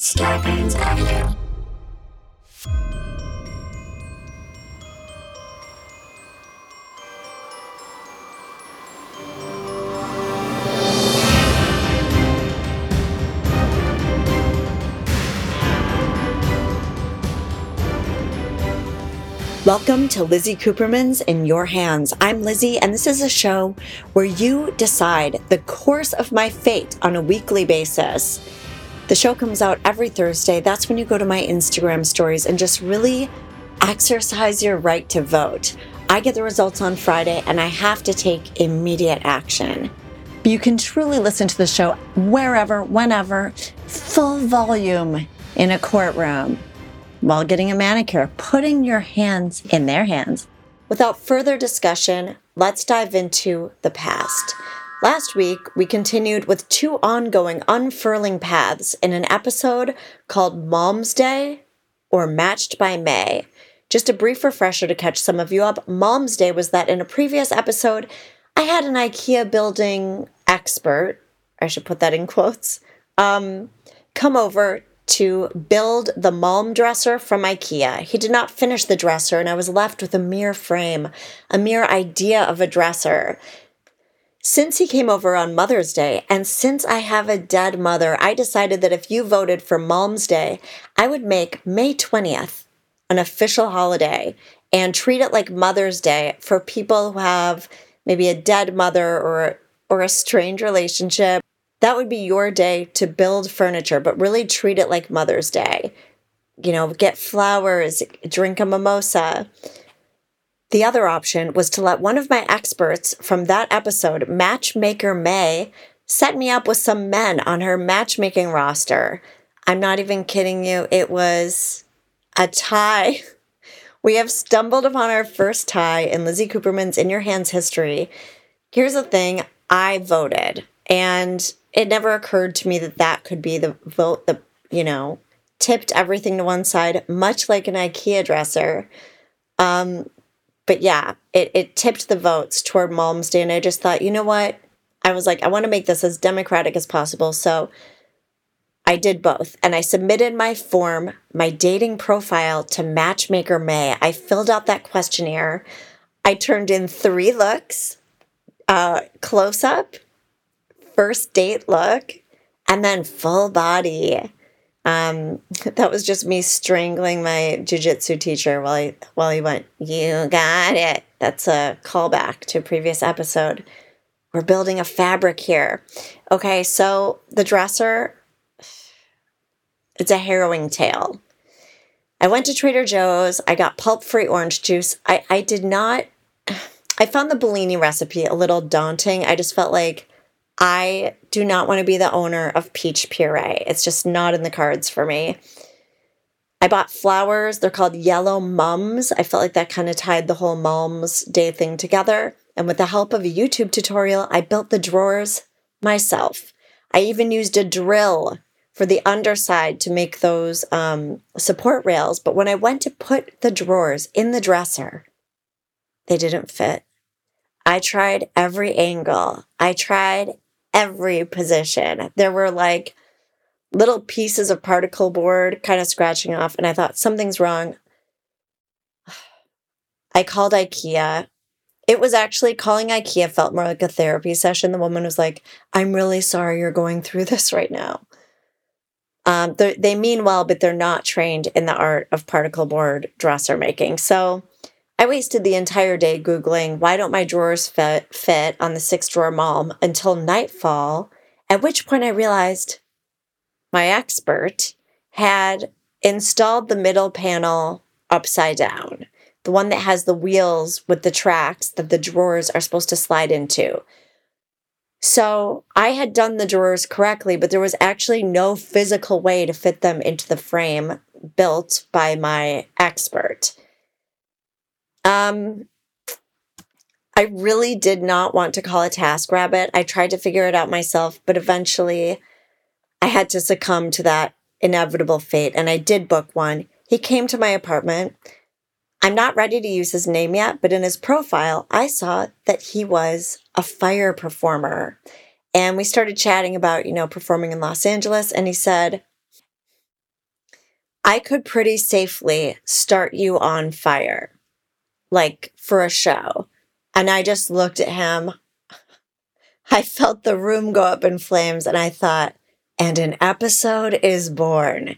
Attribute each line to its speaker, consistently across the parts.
Speaker 1: Scarpins Avenue.
Speaker 2: Welcome to Lizzy Cooperman's In Your Hands. I'm Lizzy, and this is a show where you decide the course of my fate on a weekly basis. The show comes out every Thursday. That's when you go to my Instagram stories and just really exercise your right to vote. I get the results on Friday, and I have to take immediate action. You can truly listen to the show wherever, whenever, full volume in a courtroom while getting a manicure, putting your hands in their hands. Without further discussion, let's dive into the past. Last week, we continued with two ongoing unfurling paths in an episode called Mom's Day or Matched by May. Just a brief refresher to catch some of you up. Mom's Day was that in a previous episode, I had an IKEA building expert, I should put that in quotes, um, come over to build the mom dresser from IKEA. He did not finish the dresser, and I was left with a mere frame, a mere idea of a dresser. Since he came over on Mother's Day, and since I have a dead mother, I decided that if you voted for Mom's Day, I would make May 20th an official holiday and treat it like Mother's Day for people who have maybe a dead mother or or a strained relationship that would be your day to build furniture, but really treat it like Mother's Day. You know, get flowers, drink a mimosa. The other option was to let one of my experts from that episode, Matchmaker May, set me up with some men on her matchmaking roster. I'm not even kidding you. It was a tie. We have stumbled upon our first tie in Lizzy Cooperman's In Your Hands history. Here's the thing I voted, and it never occurred to me that that could be the vote that, you know, tipped everything to one side, much like an IKEA dresser. Um, but yeah, it, it tipped the votes toward Day. And I just thought, you know what? I was like, I want to make this as democratic as possible. So I did both. And I submitted my form, my dating profile to Matchmaker May. I filled out that questionnaire. I turned in three looks uh, close up, first date look and then full body. Um, that was just me strangling my jujitsu teacher while he while he went, "You got it." That's a callback to a previous episode. We're building a fabric here. Okay, so the dresser, it's a harrowing tale. I went to Trader Joe's. I got pulp free orange juice. I, I did not, I found the Bellini recipe a little daunting. I just felt like I do not want to be the owner of peach puree. It's just not in the cards for me. I bought flowers. They're called yellow mums. I felt like that kind of tied the whole mums day thing together. And with the help of a YouTube tutorial, I built the drawers myself. I even used a drill for the underside to make those um, support rails. But when I went to put the drawers in the dresser, they didn't fit. I tried every angle. I tried every position. There were like little pieces of particle board kind of scratching off, and I thought something's wrong. I called IKEA. It was actually calling IKEA felt more like a therapy session. The woman was like, I'm really sorry you're going through this right now. Um, they mean well, but they're not trained in the art of particle board dresser making. So I wasted the entire day Googling why don't my drawers fit, fit on the six drawer Malm until nightfall, at which point I realized my expert had installed the middle panel upside down, the one that has the wheels with the tracks that the drawers are supposed to slide into. So I had done the drawers correctly, but there was actually no physical way to fit them into the frame built by my expert. Um, I really did not want to call a TaskRabbit. I tried to figure it out myself, but eventually I had to succumb to that inevitable fate and I did book one. He came to my apartment. I'm not ready to use his name yet, but in his profile, I saw that he was a fire performer. And we started chatting about, you know, performing in Los Angeles. And he said, I could pretty safely start you on fire, like for a show. And I just looked at him. I felt the room go up in flames and I thought, and an episode is born.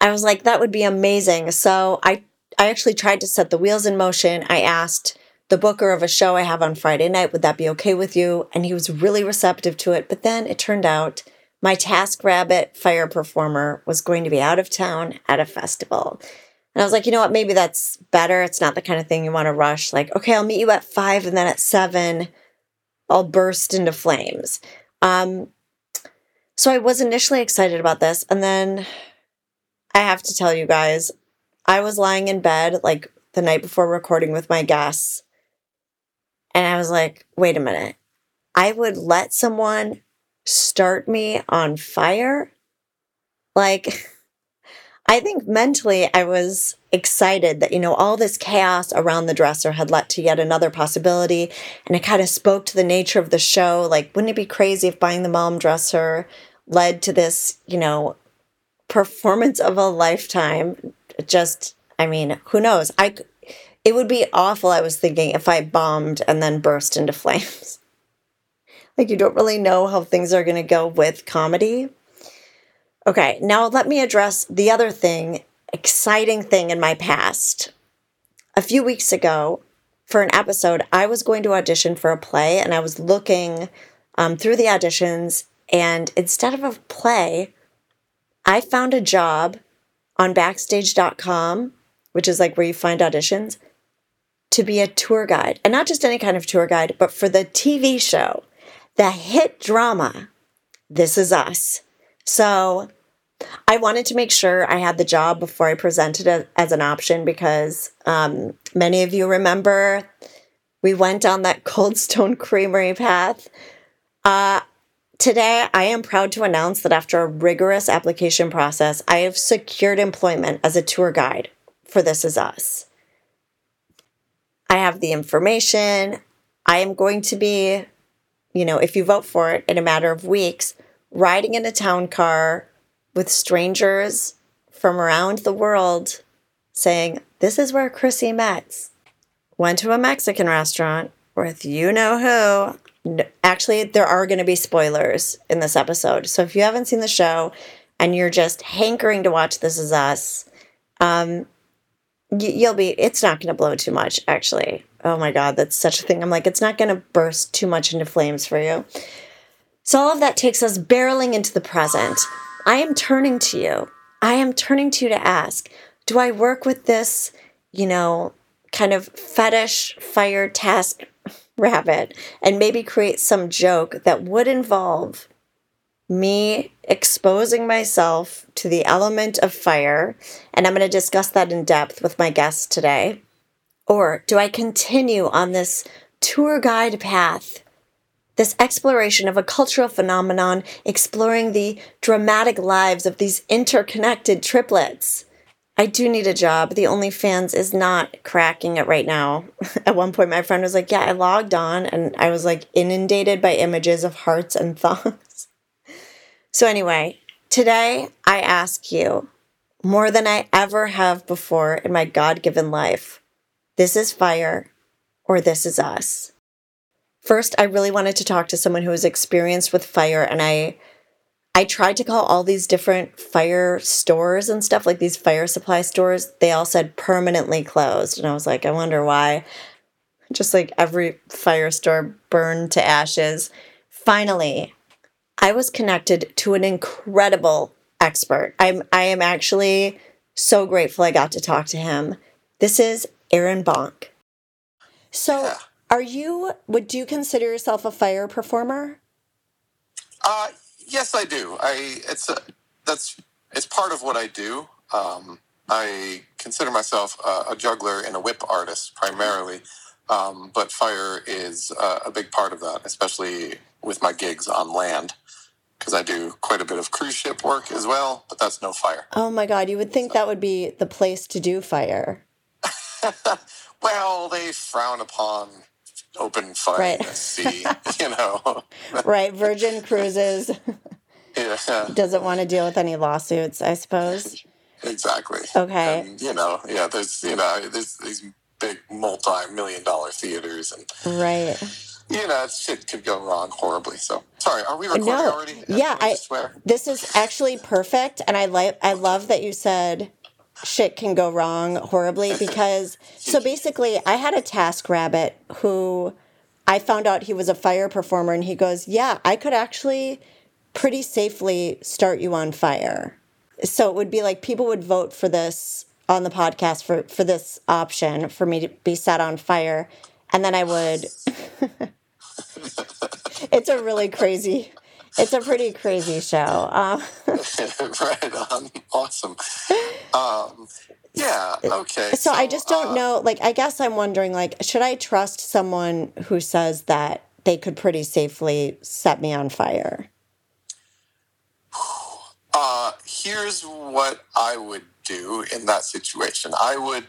Speaker 2: I was like, that would be amazing. So I, I actually tried to set the wheels in motion. I asked the booker of a show I have on Friday night, would that be okay with you? And he was really receptive to it. But then it turned out my TaskRabbit fire performer was going to be out of town at a festival. And I was like, you know what? Maybe that's better. It's not the kind of thing you want to rush. Like, okay, I'll meet you at five, and then at seven, I'll burst into flames. Um, so I was initially excited about this. And then I have to tell you guys, I was lying in bed like the night before recording with my guests. And I was like, wait a minute. I would let someone start me on fire? Like, I think mentally I was excited that, you know, all this chaos around the dresser had led to yet another possibility. And it kind of spoke to the nature of the show. Like, wouldn't it be crazy if buying the mom dresser led to this, you know, performance of a lifetime. Just, I mean, who knows? I, it would be awful, I was thinking, if I bombed and then burst into flames. like, you don't really know how things are going to go with comedy. Okay, now let me address the other thing, exciting thing in my past. A few weeks ago, for an episode, I was going to audition for a play and I was looking um, through the auditions and instead of a play, I found a job on backstage.com, which is like where you find auditions, to be a tour guide. And not just any kind of tour guide, but for the TV show, the hit drama, This Is Us. So I wanted to make sure I had the job before I presented it as an option because um, many of you remember we went down that Cold Stone Creamery path. Uh, Today, I am proud to announce that after a rigorous application process, I have secured employment as a tour guide for This Is Us. I have the information. I am going to be, you know, if you vote for it in a matter of weeks, riding in a town car with strangers from around the world saying, This is where Chrissy met. Went to a Mexican restaurant with you know who actually, there are going to be spoilers in this episode. So if you haven't seen the show and you're just hankering to watch This Is Us, um, you'll be, it's not going to blow too much, actually. Oh my God, that's such a thing. I'm like, it's not going to burst too much into flames for you. So all of that takes us barreling into the present. I am turning to you. I am turning to you to ask, do I work with this, you know, kind of fetish fire task rabbit and maybe create some joke that would involve me exposing myself to the element of fire. And I'm going to discuss that in depth with my guests today. Or do I continue on this tour guide path? This exploration of a cultural phenomenon, exploring the dramatic lives of these interconnected triplets. I do need a job. The OnlyFans is not cracking it right now. At one point, my friend was like, Yeah, I logged on and I was like inundated by images of hearts and thongs. so, anyway, today I ask you more than I ever have before in my God given life this is fire or this is us. First, I really wanted to talk to someone who was experienced with fire and I I tried to call all these different fire stores and stuff, like these fire supply stores. They all said permanently closed. And I was like, I wonder why. Just like every fire store burned to ashes. Finally, I was connected to an incredible expert. I'm I am actually so grateful I got to talk to him. This is Aaron Bonk. So, are you would you consider yourself a fire performer?
Speaker 3: Uh, yes, I do. I it's a, that's it's part of what I do. Um, I consider myself a, a juggler and a whip artist primarily, um, but fire is uh, a big part of that, especially with my gigs on land because I do quite a bit of cruise ship work as well. But that's no fire.
Speaker 2: Oh my God, you would think that would be the place to do fire.
Speaker 3: Well, they frown upon open fire
Speaker 2: Right.
Speaker 3: in the sea. You know.
Speaker 2: Right, Virgin Cruises
Speaker 3: yeah.
Speaker 2: doesn't want to deal with any lawsuits, I suppose.
Speaker 3: Exactly.
Speaker 2: Okay.
Speaker 3: And, you know, yeah, there's you know, there's these big multi-million dollar theaters, and
Speaker 2: Right.
Speaker 3: you know, shit could go wrong horribly. So, sorry, are we recording
Speaker 2: No.
Speaker 3: already?
Speaker 2: Yeah, I-
Speaker 3: swear.
Speaker 2: This is actually perfect, and I like I love that you said shit can go wrong horribly because so basically I had a TaskRabbit who I found out he was a fire performer and he goes, "Yeah, I could actually pretty safely start you on fire." So it would be like people would vote for this on the podcast for for this option for me to be set on fire and then I would It's a really crazy it's a pretty crazy show. Um,
Speaker 3: right on. Awesome. Um, yeah. Okay.
Speaker 2: so I just don't
Speaker 3: uh,
Speaker 2: know. Like, I guess I'm wondering, like, should I trust someone who says that they could pretty safely set me on fire?
Speaker 3: Uh, here's what I would do in that situation. I would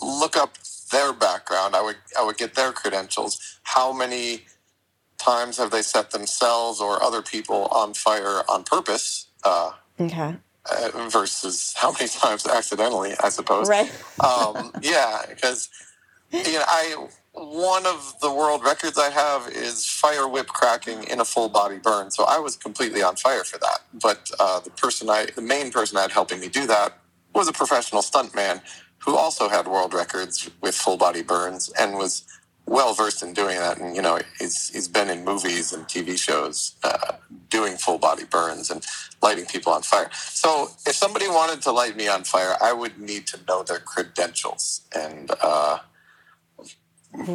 Speaker 3: look up their background. I would I would get their credentials. How many times have they set themselves or other people on fire on purpose? Uh,
Speaker 2: Okay.
Speaker 3: uh, versus how many times accidentally, I suppose.
Speaker 2: Right.
Speaker 3: um, yeah, because you know, I one of the world records I have is fire whip cracking in a full body burn. So I was completely on fire for that. But uh, the person I, the main person I had helping me do that, was a professional stuntman who also had world records with full body burns and was well versed in doing that. And you know, he's he's been in movies and TV shows uh, doing full body burns and lighting people on fire. So if somebody wanted to light me on fire, I would need to know their credentials and uh,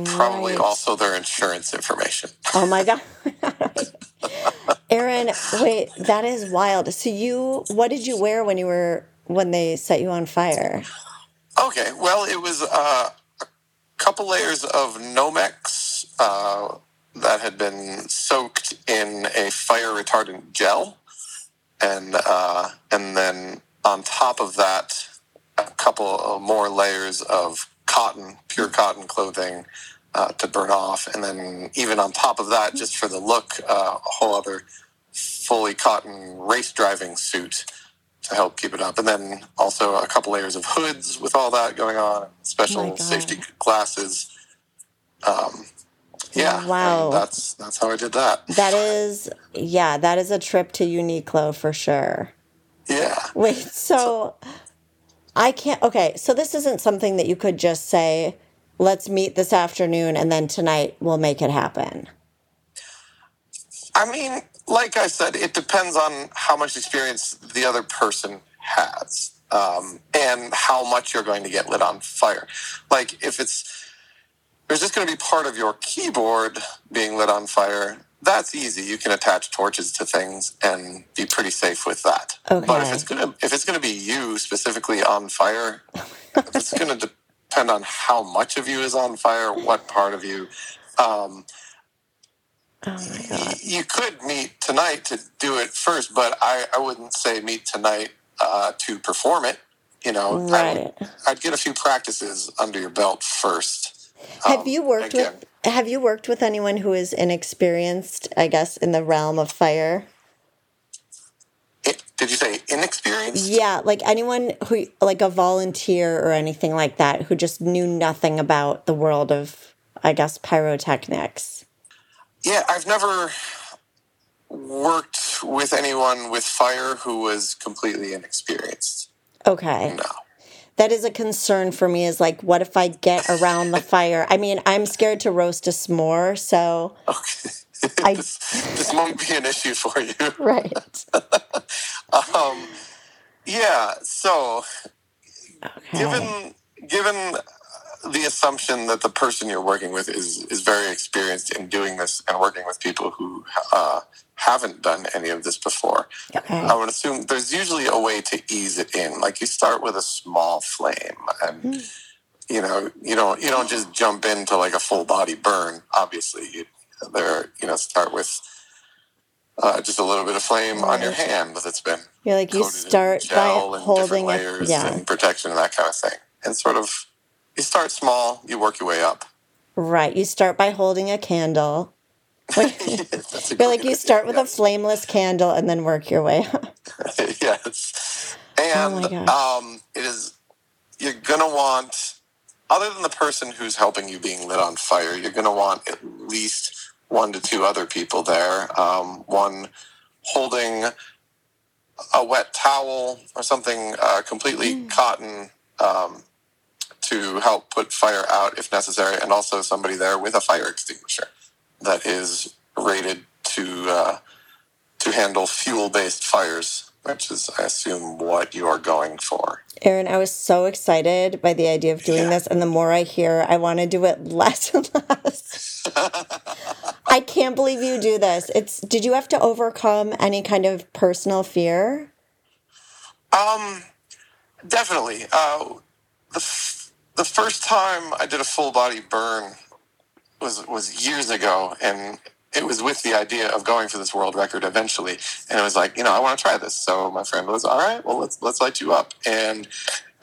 Speaker 3: probably
Speaker 2: Right.
Speaker 3: also their insurance information.
Speaker 2: Oh my God. Aaron, wait, that is wild. So you, what did you wear when you were, when they set you on fire?
Speaker 3: Okay, well, it was uh, couple layers of Nomex uh, that had been soaked in a fire retardant gel, and uh, and then on top of that, a couple more layers of cotton, pure cotton clothing. Uh, to burn off, and then even on top of that, just for the look, uh, a whole other fully cotton race driving suit to help keep it up. And then also a couple layers of hoods with all that going on, special
Speaker 2: Oh
Speaker 3: safety glasses. Um, yeah,
Speaker 2: Wow.
Speaker 3: and that's that's how I did that.
Speaker 2: That is, yeah, that is a trip to Uniqlo for sure.
Speaker 3: Yeah,
Speaker 2: Wait, so I can't. Okay, so this isn't something that you could just say, let's meet this afternoon and then tonight we'll make it happen.
Speaker 3: I mean, like I said, it depends on how much experience the other person has. Um, and how much you're going to get lit on fire. Like if it's there's just going to be part of your keyboard being lit on fire. That's easy. You can attach torches to things and be pretty safe with that. But if it's gonna if it's gonna be you specifically on fire, it's gonna depend on how much of you is on fire, what part of you. Um,
Speaker 2: Oh my God.
Speaker 3: you could meet tonight to do it first, but I, I wouldn't say meet tonight uh, to perform it. You know, I would,
Speaker 2: Right.
Speaker 3: I'd get a few practices under your belt first.
Speaker 2: Have
Speaker 3: Um,
Speaker 2: you worked
Speaker 3: again,
Speaker 2: with have you worked with anyone who is inexperienced, I guess, in the realm of fire?
Speaker 3: it- did you say inexperienced?
Speaker 2: Yeah, like anyone who like a volunteer or anything like that who just knew nothing about the world of I guess pyrotechnics.
Speaker 3: Yeah, I've never worked with anyone with fire who was completely inexperienced.
Speaker 2: Okay.
Speaker 3: No.
Speaker 2: That is a concern for me is like what if I get around the fire? I mean, I'm scared to roast a s'more, so
Speaker 3: Okay.
Speaker 2: I-
Speaker 3: this, this might be an issue for you.
Speaker 2: right.
Speaker 3: Um, yeah, so
Speaker 2: Okay.
Speaker 3: given assumption that the person you're working with is is very experienced in doing this and working with people who uh, haven't done any of this before.
Speaker 2: Okay.
Speaker 3: I would assume there's usually a way to ease it in. Like you start with a small flame, and you know you don't you don't just jump into like a full body burn. Obviously, you there you know start with uh, just a little bit of flame on your hand that's been
Speaker 2: You're like you start by
Speaker 3: gel and different
Speaker 2: holding
Speaker 3: layers.
Speaker 2: Yeah.
Speaker 3: and protection and that kind of thing. And sort of, you start small, you work your way up.
Speaker 2: Right. You start by holding a candle.
Speaker 3: That's a
Speaker 2: You're like you start
Speaker 3: idea,
Speaker 2: with a flameless candle and then work your way up.
Speaker 3: yes. yes.
Speaker 2: Oh
Speaker 3: And
Speaker 2: gosh.
Speaker 3: um, it is, you're going to want, other than the person who's helping you being lit on fire, you're going to want at least one to two other people there. Um, one holding a wet towel or something uh, completely
Speaker 2: Mm.
Speaker 3: cotton um, to help put fire out if necessary, and also somebody there with a fire extinguisher that is rated to uh, to handle fuel based fires, which is, I assume, what you are going for.
Speaker 2: Aaron, I was so excited by the idea of doing
Speaker 3: Yeah.
Speaker 2: this, and the more I hear, I want to do it less and less. I can't believe you do this. It's did you have to overcome any kind of personal fear?
Speaker 3: Um, definitely. Uh, the f- the first time I did a full body burn was was years ago, and it was with the idea of going for this world record eventually. And it was like, you know, I want to try this. So my friend was, all right, well, let's let's light you up. And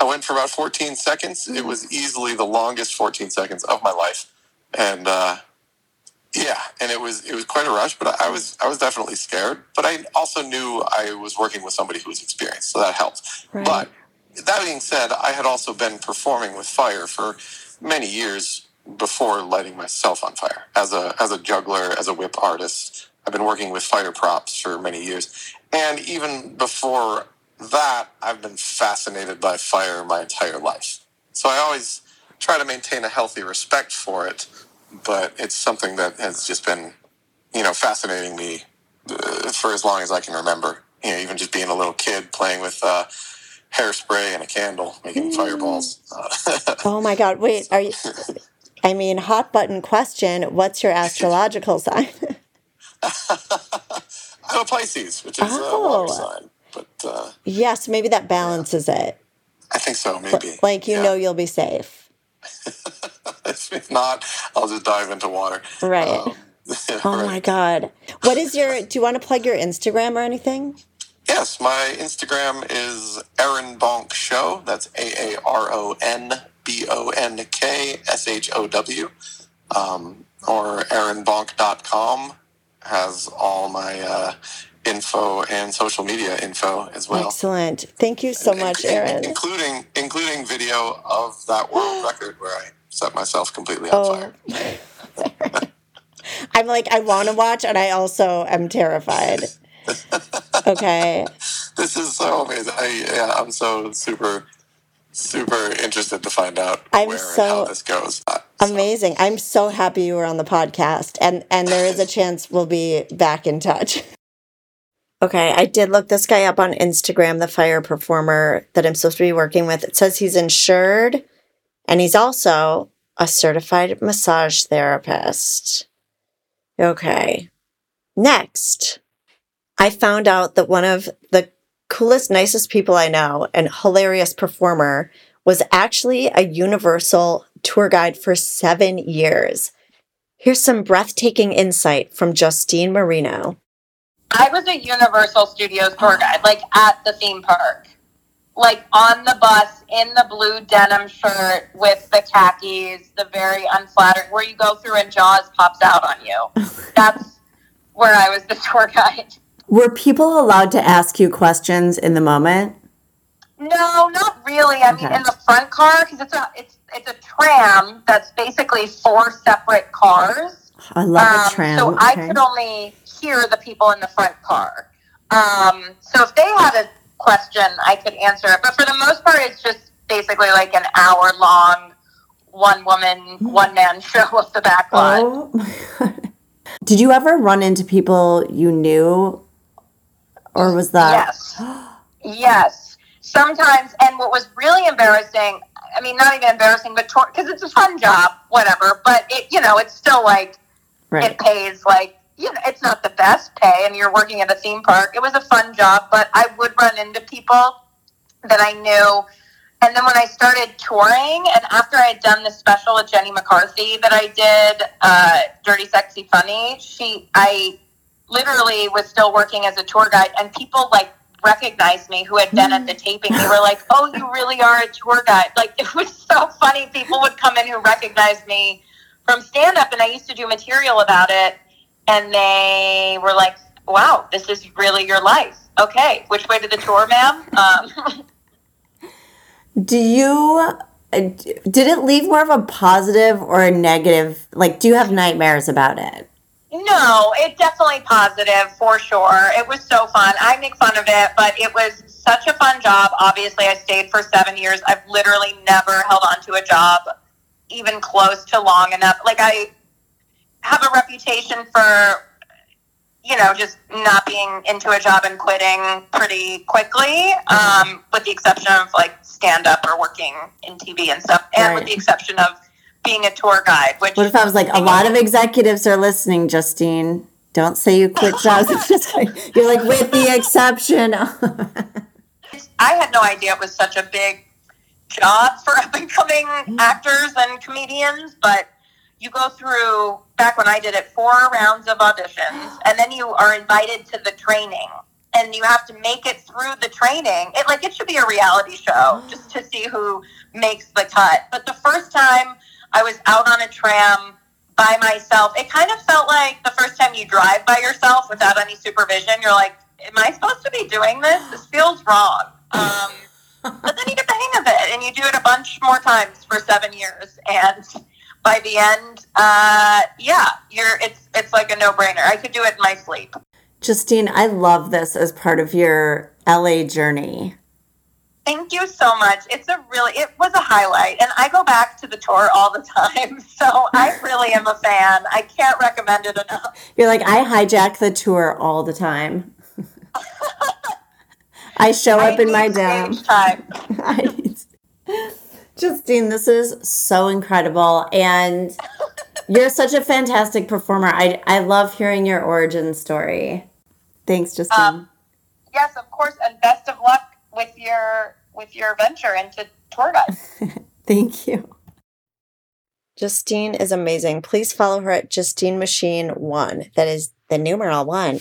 Speaker 3: I went for about 14 seconds. It was easily the longest 14 seconds of my life, and uh, yeah, and it was it was quite a rush. But I was I was definitely scared. But I also knew I was working with somebody who was experienced, so that helped.
Speaker 2: Right.
Speaker 3: But that being said, I had also been performing with fire for many years before lighting myself on fire as a as a juggler, as a whip artist. I've been working with fire props for many years, and even before that, I've been fascinated by fire my entire life. So I always try to maintain a healthy respect for it, but it's something that has just been, you know, fascinating me uh, for as long as I can remember. You know, even just being a little kid playing with uh, hairspray and a candle, making fireballs. Uh,
Speaker 2: Oh my god, wait, are you I mean, hot button question, what's your astrological sign?
Speaker 3: I'm a Pisces, which is a
Speaker 2: Oh.
Speaker 3: water sign, but uh,
Speaker 2: yes, maybe that balances it.
Speaker 3: I think so. Maybe
Speaker 2: Like you
Speaker 3: Yeah.
Speaker 2: know you'll be safe.
Speaker 3: if not, I'll just dive into water.
Speaker 2: Right.
Speaker 3: Um,
Speaker 2: Oh my god. What is your do you want to plug your Instagram or anything?
Speaker 3: Yes, my Instagram is Aaron Bonk Show. That's A A R O N B O N K S H O W. Um, or aaronbonk.com has all my uh, info and social media info as well.
Speaker 2: Excellent. Thank you so much,
Speaker 3: In-
Speaker 2: Aaron.
Speaker 3: Including including video of that world record where I set myself completely on
Speaker 2: Oh.
Speaker 3: fire.
Speaker 2: I'm like, I want to watch, and I also am terrified. Okay.
Speaker 3: This is so amazing. I, yeah, I'm so super super interested to find out
Speaker 2: I'm
Speaker 3: where
Speaker 2: so
Speaker 3: and how this goes. Uh, so-
Speaker 2: Amazing. I'm so happy you were on the podcast, and and there is a chance we'll be back in touch. Okay, I did look this guy up on Instagram, the fire performer that I'm supposed to be working with. It says he's insured, and he's also a certified massage therapist. Okay. Next, I found out that one of the coolest, nicest people I know and hilarious performer was actually a universal tour guide for seven years. Here's some breathtaking insight from Justine Marino.
Speaker 4: I was a Universal Studios tour guide, like at the theme park, like on the bus in the blue denim shirt with the khakis, the very unflattering, where you go through and Jaws pops out on you. That's where I was the tour guide.
Speaker 2: Were people allowed to ask you questions in the moment?
Speaker 4: No, not really. I mean, in the front car because it's a it's it's a tram that's basically four separate cars.
Speaker 2: I love
Speaker 4: Um,
Speaker 2: a tram.
Speaker 4: So I could only hear the people in the front car. Um, so if they had a question, I could answer it. But for the most part, it's just basically like an hour long, one woman, one man show of the back lot.
Speaker 2: Oh. Did you ever run into people you knew? Or was that
Speaker 4: Yes. yes. Sometimes, and what was really embarrassing, I mean, not even embarrassing, but because it's a fun job, whatever. But it, you know, it's still like
Speaker 2: Right.
Speaker 4: it pays like you know, it's not the best pay, and you're working at a theme park. It was a fun job, but I would run into people that I knew. And then when I started touring, and after I had done the special with Jenny McCarthy that I did, uh, Dirty Sexy Funny, she, I literally was still working as a tour guide, and people like recognized me who had been at the taping. They were like, "Oh, you really are a tour guide!" Like it was so funny. People would come in who recognized me from stand up, and I used to do material about it, and they were like, "Wow, this is really your life." Okay, which way to the tour, ma'am? Um,
Speaker 2: Do you uh, did it leave more of a positive or a negative? Like, do you have nightmares about it?
Speaker 4: No, it definitely positive for sure. It was so fun. I make fun of it, but it was such a fun job. Obviously, I stayed for seven years. I've literally never held on to a job even close to long enough. Like I have a reputation for, you know, just not being into a job and quitting pretty quickly, um, with the exception of like stand up or working in TV and stuff, and with the exception of being a tour guide. Which
Speaker 2: What if I was like, a lot of executives are listening, Justine? Don't say you quit jobs. Just like, you're like, with the exception.
Speaker 4: I had no idea it was such a big job for up and coming actors and comedians, but you go through back when I did it four rounds of auditions and then you are invited to the training and you have to make it through the training. It like it should be a reality show just to see who makes the cut. But the first time I was out on a tram by myself, it kind of felt like the first time you drive by yourself without any supervision. You're like, am I supposed to be doing this? This feels wrong. Um, but then you get the hang of it and you do it a bunch more times for seven years. And by the end, uh, yeah, you're it's it's like a no brainer. I could do it in my sleep.
Speaker 2: Justine, I love this as part of your LA journey.
Speaker 4: Thank you so much. It's a really it was a highlight, and I go back to the tour all the time. So I really am a fan. I can't recommend it enough.
Speaker 2: You're like, I hijack the tour all the time. I show up
Speaker 4: I
Speaker 2: in my dome. Justine, this is so incredible. And you're such a fantastic performer. I, I love hearing your origin story. Thanks, Justine.
Speaker 4: Um, Yes, of course, and best of luck with your with your venture into tour guide.
Speaker 2: Thank you. Justine is amazing. Please follow her at Justine Machine One. That is the numeral one.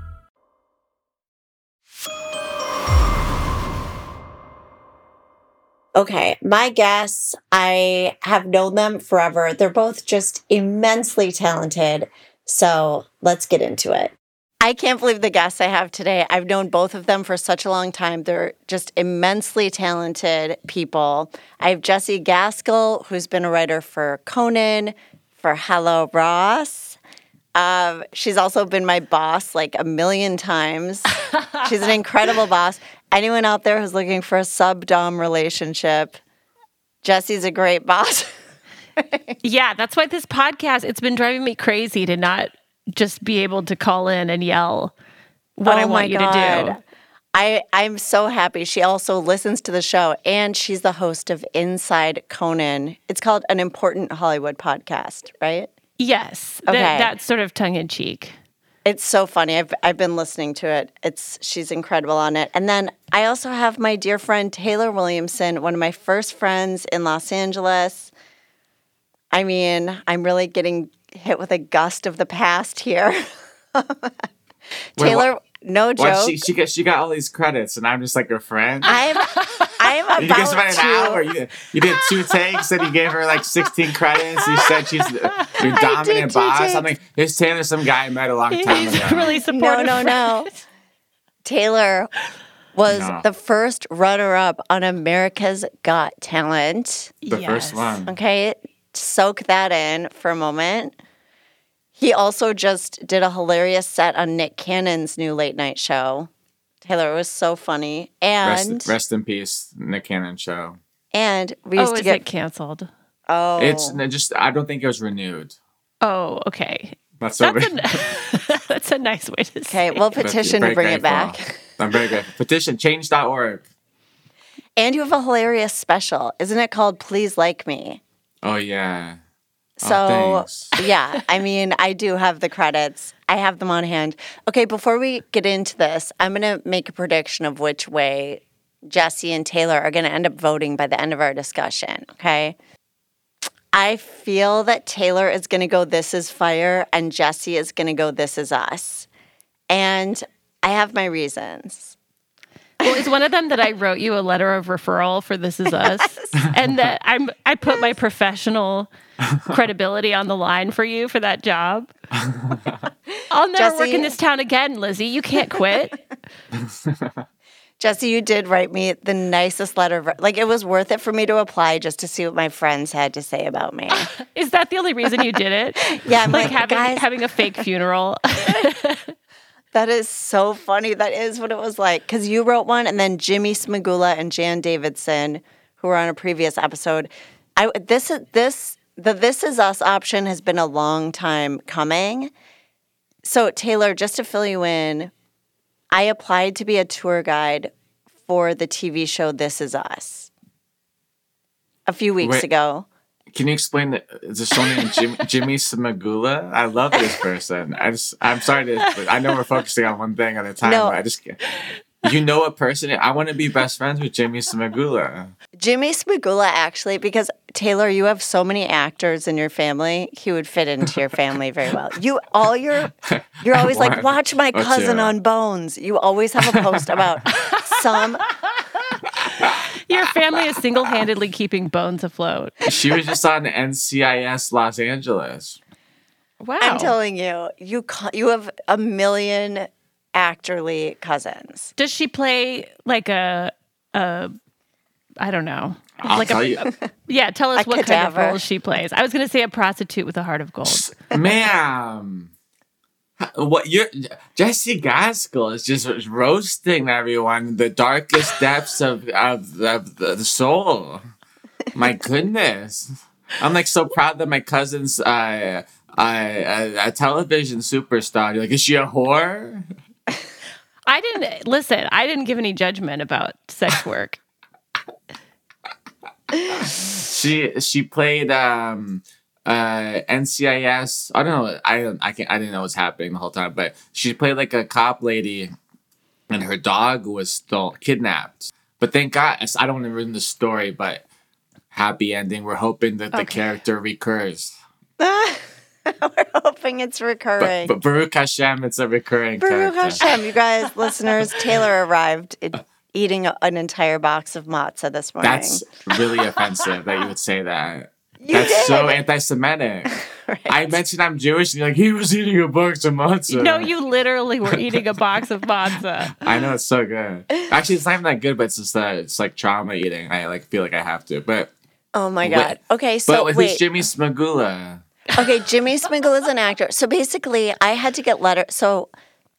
Speaker 2: Okay, my guests, I have known them forever. They're both just immensely talented. So let's get into it. I can't believe the guests I have today. I've known both of them for such a long time. They're just immensely talented people. I have Jessie Gaskell, who's been a writer for Conan, for Hello Ross. Um, she's also been my boss like a million times. she's an incredible boss. Anyone out there who's looking for a sub dom relationship, Jessie's a great boss.
Speaker 5: Yeah, that's why this podcast, it's been driving me crazy to not just be able to call in and yell what I
Speaker 2: Oh
Speaker 5: want
Speaker 2: my
Speaker 5: you to do.
Speaker 2: I, I'm so happy. She also listens to the show and she's the host of Inside Conan. It's called an important Hollywood podcast, right?
Speaker 5: Yes.
Speaker 2: Okay.
Speaker 5: that's sort of tongue in cheek.
Speaker 2: It's so funny. I've I've been listening to it. It's she's incredible on it. And then I also have my dear friend Taylor Williamson, one of my first friends in Los Angeles. I mean, I'm really getting hit with a gust of the past here. Taylor, no
Speaker 6: What
Speaker 2: joke.
Speaker 6: she she got she got all these credits, and I'm just like her friend.
Speaker 2: I'm I'm
Speaker 6: you guys
Speaker 2: about
Speaker 6: spent an hour. You, you did two takes, and you gave her like 16 credits. You said she's the- your dominant boss.
Speaker 2: takes.
Speaker 6: I'm like, this Taylor, some guy I met a long time
Speaker 5: He's
Speaker 6: ago.
Speaker 5: really
Speaker 2: No,
Speaker 5: supportive.
Speaker 2: no, no. Taylor, was
Speaker 6: No.
Speaker 2: the first runner up on America's Got Talent.
Speaker 6: The first one.
Speaker 2: Okay, soak that in for a moment. He also just did a hilarious set on Nick Cannon's new late night show. Taylor, it was so funny. And
Speaker 6: Rest, rest in peace, Nick Cannon show.
Speaker 2: and we used
Speaker 5: Oh,
Speaker 2: to
Speaker 5: is
Speaker 2: get
Speaker 5: it canceled?
Speaker 2: oh
Speaker 6: It's just I don't think it was renewed.
Speaker 5: Oh, okay.
Speaker 6: That's
Speaker 5: That's
Speaker 6: weird.
Speaker 5: a, that's a nice way to say
Speaker 2: okay. We'll petition to bring it back.
Speaker 6: I'm very grateful. Petition change.org.
Speaker 2: And you have a hilarious special, isn't it called Please Like Me?
Speaker 6: Oh yeah. Oh,
Speaker 2: So,
Speaker 6: thanks.
Speaker 2: yeah, I mean, I do have the credits. I have them on hand. Okay, before we get into this, I'm going to make a prediction of which way Jessie and Taylor are going to end up voting by the end of our discussion. Okay. I feel that Taylor is going to go This Is Fire and Jessie is going to go This Is Us. And I have my reasons.
Speaker 5: Well, is one of them that I wrote you a letter of referral for This Is Us, and that I'm I put my professional credibility on the line for you for that job. I'll never work in this town again, Lizzy. You can't quit.
Speaker 2: Jessie, you did write me the nicest letter. Of, like, it was worth it for me to apply just to see what my friends had to say about me.
Speaker 5: Is that the only reason you did it?
Speaker 2: Yeah, I'm
Speaker 5: like,
Speaker 2: like,
Speaker 5: having
Speaker 2: guys,
Speaker 5: having a fake funeral.
Speaker 2: That is so funny. That is what it was like. Because you wrote one, and then Jimmy Smagula and Jan Davidson, who were on a previous episode. I this is this the This Is Us option has been a long time coming. So Taylor, just to fill you in, I applied to be a tour guide for the TV show This Is Us a few weeks
Speaker 6: Wait.
Speaker 2: ago.
Speaker 6: Can you explain the someone named Jim, Jimmy Smagula? I love this person. I just I'm sorry to I know we're focusing on one thing at a time,
Speaker 2: No.
Speaker 6: but I just you know a person I want to be best friends with Jimmy Smagula.
Speaker 2: Jimmy Smagula, actually, because Taylor, you have so many actors in your family, he would fit into your family very well. You all your you're always like, watch my cousin on Bones. You always have a post about some
Speaker 5: Your family is single handedly keeping bones afloat.
Speaker 6: She was just on NCIS Los Angeles.
Speaker 5: Wow.
Speaker 2: I'm telling you, you ca- you have a million actorly cousins.
Speaker 5: Does she play like a a I don't know.
Speaker 6: I'll
Speaker 5: like
Speaker 6: tell
Speaker 5: a,
Speaker 6: you,
Speaker 5: yeah, tell us
Speaker 2: A
Speaker 5: what kind of
Speaker 2: cadaver.
Speaker 5: role she plays. I was going to say a prostitute with a heart of gold.
Speaker 6: ma'am. What you're Jessie Gaskell is just roasting everyone in the darkest depths of, of, of the soul. My goodness. I'm like so proud that my cousin's uh, uh, a, a television superstar. You're like, is she a whore?
Speaker 5: I didn't listen. I didn't give any judgment about sex work.
Speaker 6: She she played um uh NCIS. I don't know. I don't. I can I didn't know what's happening the whole time. But she played like a cop lady, and her dog was still kidnapped. But thank God, I don't want to ruin the story. But happy ending. We're hoping that the character recurs.
Speaker 2: We're hoping it's recurring.
Speaker 6: but Baruch Hashem, it's a recurring
Speaker 2: Baruch
Speaker 6: character.
Speaker 2: Hashem, you guys, listeners, Taylor arrived eating a- an entire box of matzah this morning.
Speaker 6: That's really offensive that you would say that.
Speaker 2: You
Speaker 6: That's
Speaker 2: did.
Speaker 6: so anti-Semitic. I mentioned I'm Jewish, and you're like, he was eating a box of matzah.
Speaker 5: No, you literally were eating a box of matzah.
Speaker 6: I know it's so good. Actually, it's not even that good, but it's just that it's like trauma eating. I like feel like I have to. But
Speaker 2: Oh my
Speaker 6: Wait,
Speaker 2: god. Okay, so
Speaker 6: but
Speaker 2: wait.
Speaker 6: Jimmy Smagula?
Speaker 2: okay, Jimmy Smagula is an actor. So basically, I had to get letter. So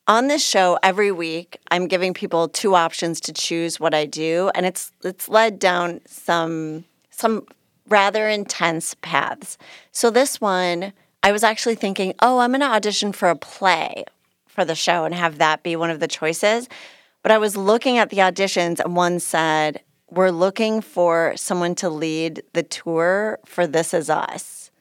Speaker 2: on this show every week, I'm giving people two options to choose what I do, and it's it's led down some some rather intense paths. So this one, I was actually thinking, oh, I'm going to audition for a play for the show and have that be one of the choices. But I was looking at the auditions, and one said, "We're looking for someone to lead the tour for This Is Us."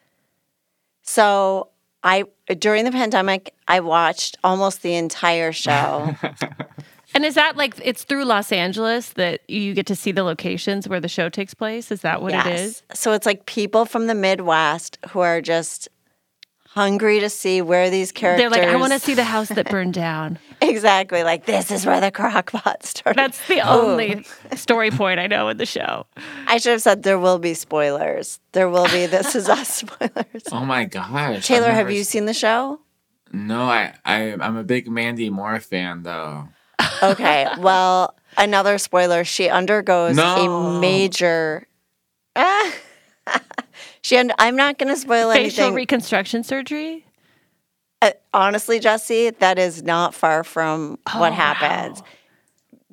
Speaker 2: So I during the pandemic, I watched almost the entire show.
Speaker 5: And is that like it's through Los Angeles that you get to see the locations where the show takes place? Is that what it is?
Speaker 2: So it's like people from the Midwest who are just hungry to see where these characters.
Speaker 5: They're like, I want to see the house that burned down.
Speaker 2: exactly like this is where the crockpot started.
Speaker 5: That's the only story point I know in the show.
Speaker 2: I should have said there will be spoilers. There will be This Is Us spoilers.
Speaker 6: Oh my gosh!
Speaker 2: Taylor,
Speaker 6: I've
Speaker 2: you seen the show?
Speaker 6: No, I, I I'm a big Mandy Moore fan though.
Speaker 2: Okay, well, another spoiler. She undergoes
Speaker 6: No.
Speaker 2: a major. Ah. she. Und- I'm not going to spoil anything.
Speaker 5: Facial
Speaker 2: anything.
Speaker 5: reconstruction surgery.
Speaker 2: Uh, honestly, Jessie, that is not far from what
Speaker 5: Oh,
Speaker 2: happens.
Speaker 5: wow.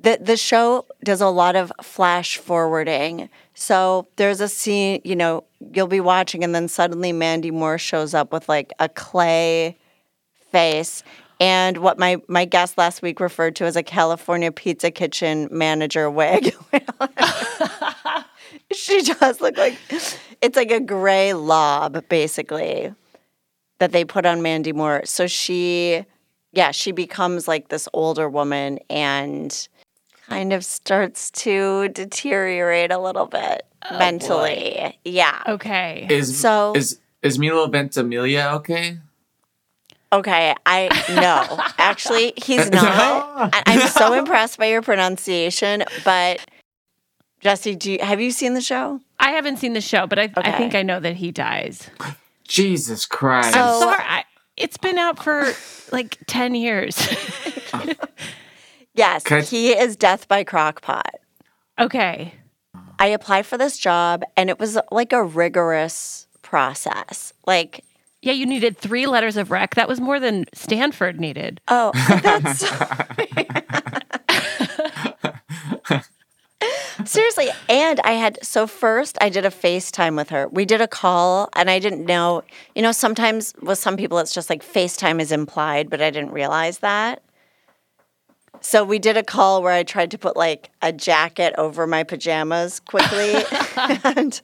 Speaker 2: The the show does a lot of flash forwarding. So there's a scene, you know, you'll be watching and then suddenly Mandy Moore shows up with like a clay face and what my my guest last week referred to as a California pizza kitchen manager wig. she does look like it's like a gray lob basically that they put on Mandy Moore. So she, yeah, she becomes like this older woman and kind of starts to deteriorate a little bit oh, mentally. Yeah.
Speaker 5: Okay.
Speaker 6: Is
Speaker 2: So-
Speaker 6: is is Milo Ventimiglia okay?
Speaker 2: Okay. I no, actually, he's not. I, I'm so impressed by your pronunciation, but Jessie, do you, have you seen the show?
Speaker 5: I haven't seen the show, but I, I think I know that he dies.
Speaker 6: Jesus Christ.
Speaker 2: So-
Speaker 5: I'm sorry. I, it's been out for like 10 years.
Speaker 2: Yes,
Speaker 6: Okay.
Speaker 2: he is Death by Crockpot.
Speaker 5: okay.
Speaker 2: I applied for this job, and it was like a rigorous process. Like
Speaker 5: Yeah, you needed three letters of rec. That was more than Stanford needed.
Speaker 2: Oh, that's seriously. And I had so first I did a FaceTime with her. We did a call, and I didn't know. You know, sometimes with some people it's just like FaceTime is implied, but I didn't realize that. So we did a call where I tried to put like a jacket over my pajamas quickly, and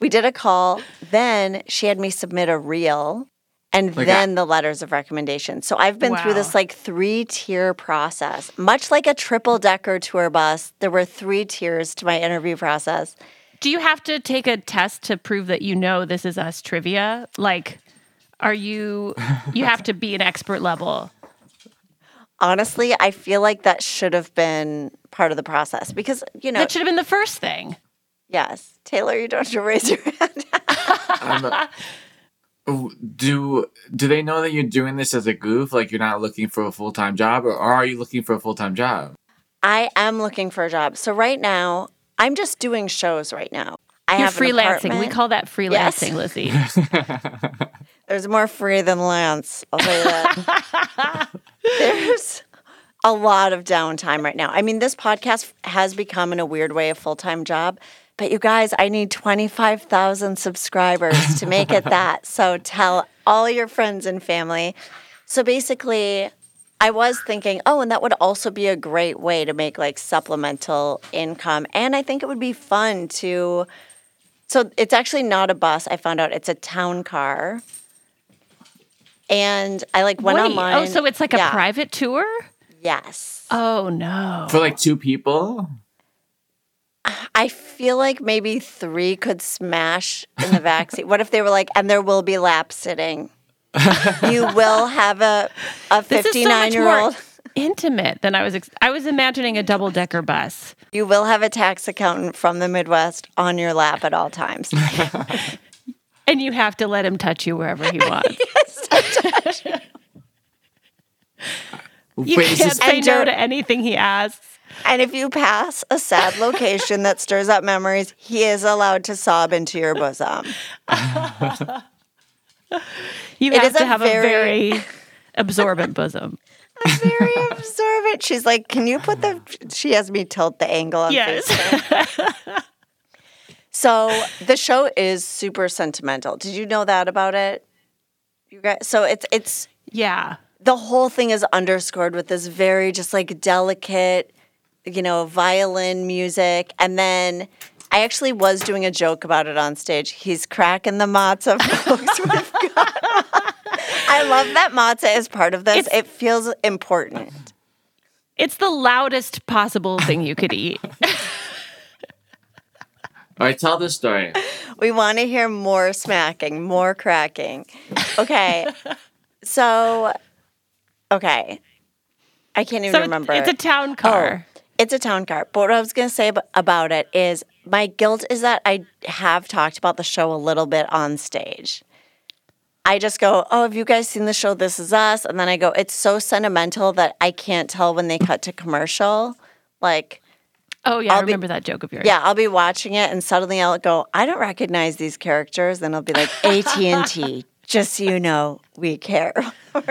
Speaker 2: we did a call. Then she had me submit a reel. And
Speaker 6: Like
Speaker 2: then the letters of recommendation. So I've been through this like three tier process, much like a triple decker tour bus. There were three tiers to my interview process.
Speaker 5: Do you have to take a test to prove that you know this is us trivia? Like, are you, you have to be an expert level.
Speaker 2: Honestly, I feel like that should have been part of the process because, you know,
Speaker 5: That should have been the first thing.
Speaker 2: Yes, Taylor, you don't have to raise your hand.
Speaker 6: Um, oh, do do they know that you're doing this as a goof? Like you're not looking for a full time job, or, or are you looking for a full time job?
Speaker 2: I am looking for a job. So right now, I'm just doing shows right now. I
Speaker 5: You're
Speaker 2: have an
Speaker 5: freelancing. We call that freelancing, Lizzy.
Speaker 2: There's more free than Lance. I'll tell you that. There's a lot of downtime right now. I mean, this podcast has become, in a weird way, a full time job. But you guys, I need 25,000 subscribers to make it that. So tell all your friends and family. So basically, I was thinking, oh, and that would also be a great way to make like supplemental income. And I think it would be fun to. So it's actually not a bus. I found out it's a town car. And I like went
Speaker 5: Wait, oh,
Speaker 2: online.
Speaker 5: oh, so it's like a private tour?
Speaker 2: Yes.
Speaker 5: Oh, no.
Speaker 6: For like two people?
Speaker 2: I feel like maybe three could smash in the vaccine. what if they were like, and there will be lap sitting? you will have a a
Speaker 5: This is so
Speaker 2: 59 year old.
Speaker 5: intimate than I was. Ex- I was imagining a double decker bus.
Speaker 2: You will have a tax accountant from the Midwest on your lap at all times.
Speaker 5: And you have to let him touch you wherever he wants. You
Speaker 6: Wait,
Speaker 5: can't say no to anything he asks.
Speaker 2: And if you pass a sad location that stirs up memories, he is allowed to sob into your bosom.
Speaker 5: You
Speaker 2: It
Speaker 5: have to have a very absorbent bosom.
Speaker 2: A very absorbent. She's like, Can you put the. She has me tilt the angle on
Speaker 5: Yes.
Speaker 2: So the show is super sentimental. Did you know that about it? You guys so it's it's
Speaker 5: Yeah.
Speaker 2: the whole thing is underscored with this very just like delicate, you know, violin music. And then I actually was doing a joke about it on stage. He's cracking the matzah folks. We've got- I love that matzah is part of this.
Speaker 5: It's-
Speaker 2: it feels important.
Speaker 5: It's the loudest possible thing you could eat.
Speaker 6: All right, tell the story.
Speaker 2: We want to hear more smacking, more cracking. Okay. so, okay. I can't even
Speaker 5: So
Speaker 2: remember.
Speaker 5: it's a town car.
Speaker 2: Oh. It's a town car. But what I was going to say about it is my guilt is that I have talked about the show a little bit on stage. I just go, Oh, have you guys seen the show This Is Us? And then I go, It's so sentimental that I can't tell when they cut to commercial. Like,
Speaker 5: Oh yeah, I
Speaker 2: I'll be-
Speaker 5: remember that joke of yours.
Speaker 2: yeah, I'll be watching it and suddenly I'll go, I don't recognize these characters. Then I'll be like, AT&T, just so you know, we care.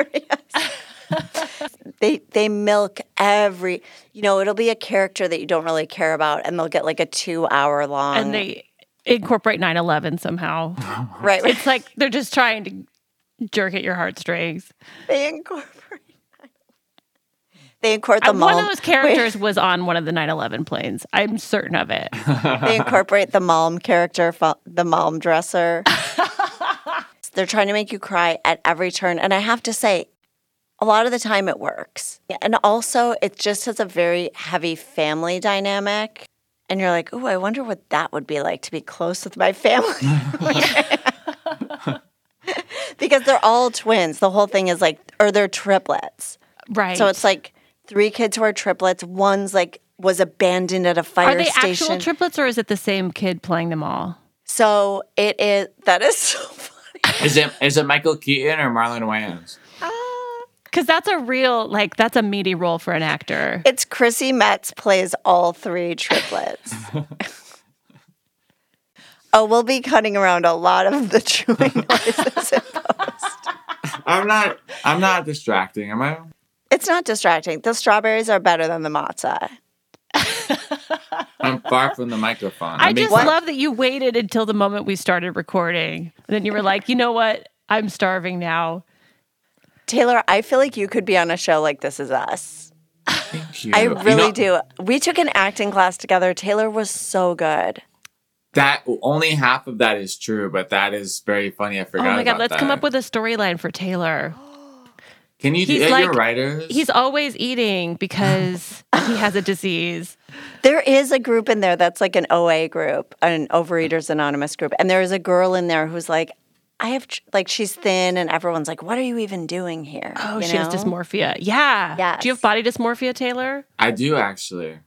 Speaker 2: they they milk every, you know, it'll be a character that you don't really care about and they'll get like a 2 hour long
Speaker 5: and they incorporate 9/11 somehow.
Speaker 2: right,
Speaker 5: it's like they're just trying to jerk at your heartstrings.
Speaker 2: they incorporate They incorporate
Speaker 5: Uh,
Speaker 2: the
Speaker 5: one of those characters was on one of the 9/11 planes. I'm certain of it.
Speaker 2: they incorporate the mom character, the mom dresser. They're trying to make you cry at every turn. And I have to say, a lot of the time it works. And also, it just has a very heavy family dynamic. And you're like, oh, I wonder what that would be like to be close with my family. because they're all twins. The whole thing is like, or they're triplets.
Speaker 5: Right.
Speaker 2: So it's like three kids who are triplets. One's like, was abandoned at a fire
Speaker 5: Are they
Speaker 2: station.
Speaker 5: actual triplets or is it the same kid playing them all?
Speaker 2: So it is. That is so funny.
Speaker 6: Is it is it Michael Keaton or Marlon Wayans?
Speaker 5: Because that's a real, like, that's a meaty role for an actor.
Speaker 2: It's Chrissy Metz plays all three triplets. oh, we'll be cutting around a lot of the chewing noises. in post.
Speaker 6: I'm not. I'm not distracting. Am I?
Speaker 2: It's not distracting. The strawberries are better than the matzah.
Speaker 6: I'm far from the microphone.
Speaker 5: I
Speaker 6: I'm
Speaker 5: just love that you waited until the moment we started recording. And then you were like, you know what? I'm starving now.
Speaker 2: Taylor, I feel like you could be on a show like This Is Us.
Speaker 6: Thank you.
Speaker 2: I
Speaker 6: You
Speaker 2: really
Speaker 6: know,
Speaker 2: do. We took an acting class together. Taylor was so good.
Speaker 6: That only half of that is true, but that is very funny. I forgot.
Speaker 5: Oh my God,
Speaker 6: about
Speaker 5: let's come up with a storyline for Taylor.
Speaker 6: Can you do
Speaker 5: He's
Speaker 6: yeah,
Speaker 5: like-
Speaker 6: your writers?
Speaker 5: He's always eating because he has a disease.
Speaker 2: There is a group in there that's like an OA group, an Overeaters Anonymous group. And there is a girl in there who's like, I have, like, she's thin, and everyone's like, what are you even doing here?
Speaker 5: Oh,
Speaker 2: You
Speaker 5: she has dysmorphia. Yeah.
Speaker 2: Yes.
Speaker 5: Do you have body dysmorphia, Taylor?
Speaker 6: I do actually.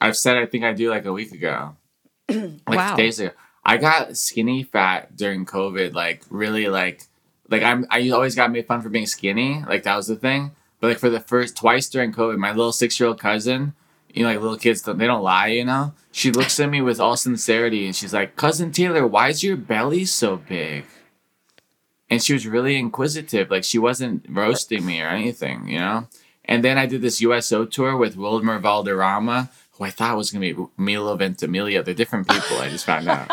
Speaker 6: I've said I think I do like a week ago. like
Speaker 5: Wow.
Speaker 6: days ago. I got skinny fat during COVID, like really like like I'm I always got made fun for being skinny. Like that was the thing. But like for the first twice during COVID, my little six year old cousin, you know, like little kids they don't lie, you know? She looks at me with all sincerity and she's like, Cousin Taylor, why is your belly so big? And she was really inquisitive. Like she wasn't roasting me or anything, you know? And then I did this USO tour with Wilmer Valderrama, who I thought was gonna be Milo Ventimiglia. They're different people. I just found out.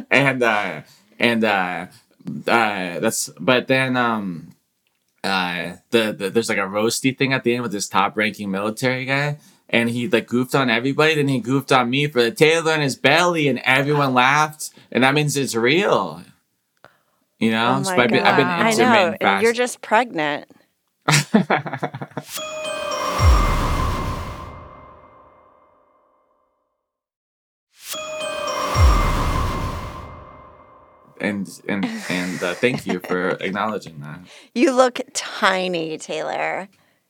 Speaker 6: and uh, and uh, uh, that's. But then um, uh, the, the there's like a roasty thing at the end with this top ranking military guy. And he like goofed on everybody. Then he goofed on me for the Taylor in his belly, and everyone laughed. And that means it's real. You know,
Speaker 2: Oh
Speaker 6: so I've been, I've been.
Speaker 2: I know.
Speaker 6: fast.
Speaker 2: You're just pregnant.
Speaker 6: and and and uh, thank you for acknowledging that.
Speaker 2: You look tiny, Taylor.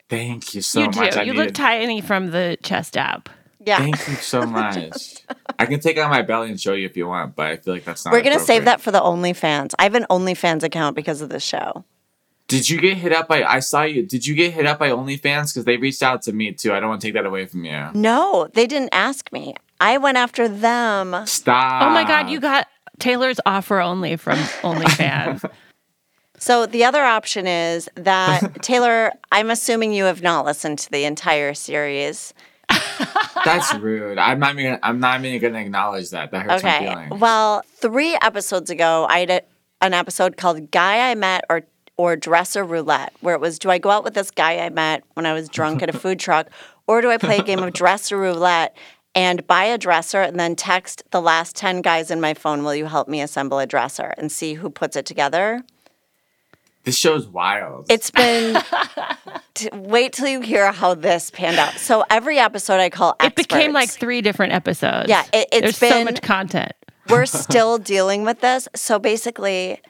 Speaker 6: Thank you so
Speaker 5: you do.
Speaker 6: much. I
Speaker 5: you
Speaker 6: needed-
Speaker 5: look tiny from the chest up.
Speaker 2: Yeah.
Speaker 6: Thank you so much. I can take out my belly and show you if you want, but I feel like that's not.
Speaker 2: We're going to save that for the OnlyFans. I have an OnlyFans account because of this show.
Speaker 6: Did you get hit up by? I saw you. Did you get hit up by OnlyFans? Because they reached out to me too. I don't want to take that away from you.
Speaker 2: No, they didn't ask me. I went after them.
Speaker 6: Stop.
Speaker 5: Oh my God, you got Taylor's offer only from OnlyFans.
Speaker 2: So the other option is that Taylor, I'm assuming you have not listened to the entire series.
Speaker 6: That's rude. I'm not even. I'm not even going to acknowledge that. That hurts my
Speaker 2: Okay.
Speaker 6: feelings.
Speaker 2: Well, three episodes ago, I had a, an episode called "Guy I Met" or or "Dresser Roulette," where it was, do I go out with this guy I met when I was drunk at a food truck, or do I play a game of Dresser Roulette and buy a dresser and then text the last ten guys in my phone, "Will you help me assemble a dresser?" and see who puts it together?
Speaker 6: This show's wild.
Speaker 2: It's been. t- wait till you hear how this panned out. So every episode I call experts.
Speaker 5: it became like three different episodes.
Speaker 2: Yeah, it- it's
Speaker 5: There's so
Speaker 2: been-
Speaker 5: much content.
Speaker 2: we're still dealing with this. So basically,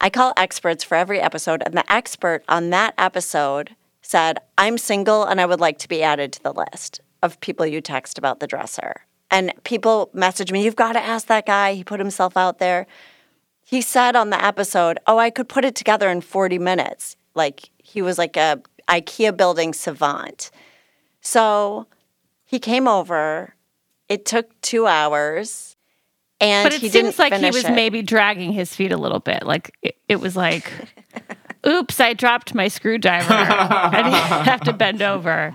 Speaker 2: I call experts for every episode, and the expert on that episode said, I'm single and I would like to be added to the list of people you text about the dresser. And people message me, You've got to ask that guy. He put himself out there. He said on the episode, Oh, I could put it together in 40 minutes. Like he was like a IKEA building savant. So he came over. It took two hours. And
Speaker 5: But it
Speaker 2: he
Speaker 5: seems
Speaker 2: didn't
Speaker 5: like he was
Speaker 2: it.
Speaker 5: maybe dragging his feet a little bit. Like it, it was like, oops, I dropped my screwdriver. and he have to bend over.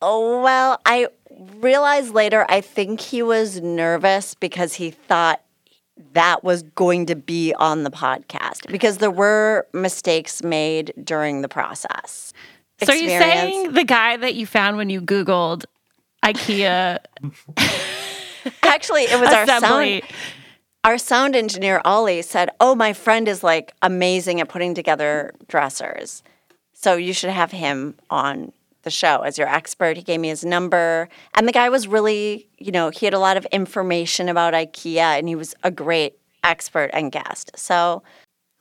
Speaker 2: Oh, well, I realized later, I think he was nervous because he thought that was going to be on the podcast because there were mistakes made during the process.
Speaker 5: So are you
Speaker 2: Experience.
Speaker 5: saying the guy that you found when you Googled IKEA
Speaker 2: Actually, it was our sound, our sound engineer, Ollie, said, Oh, my friend is like amazing at putting together dressers. So you should have him on the show as your expert. He gave me his number. And the guy was really, you know, he had a lot of information about IKEA and he was a great expert and guest. So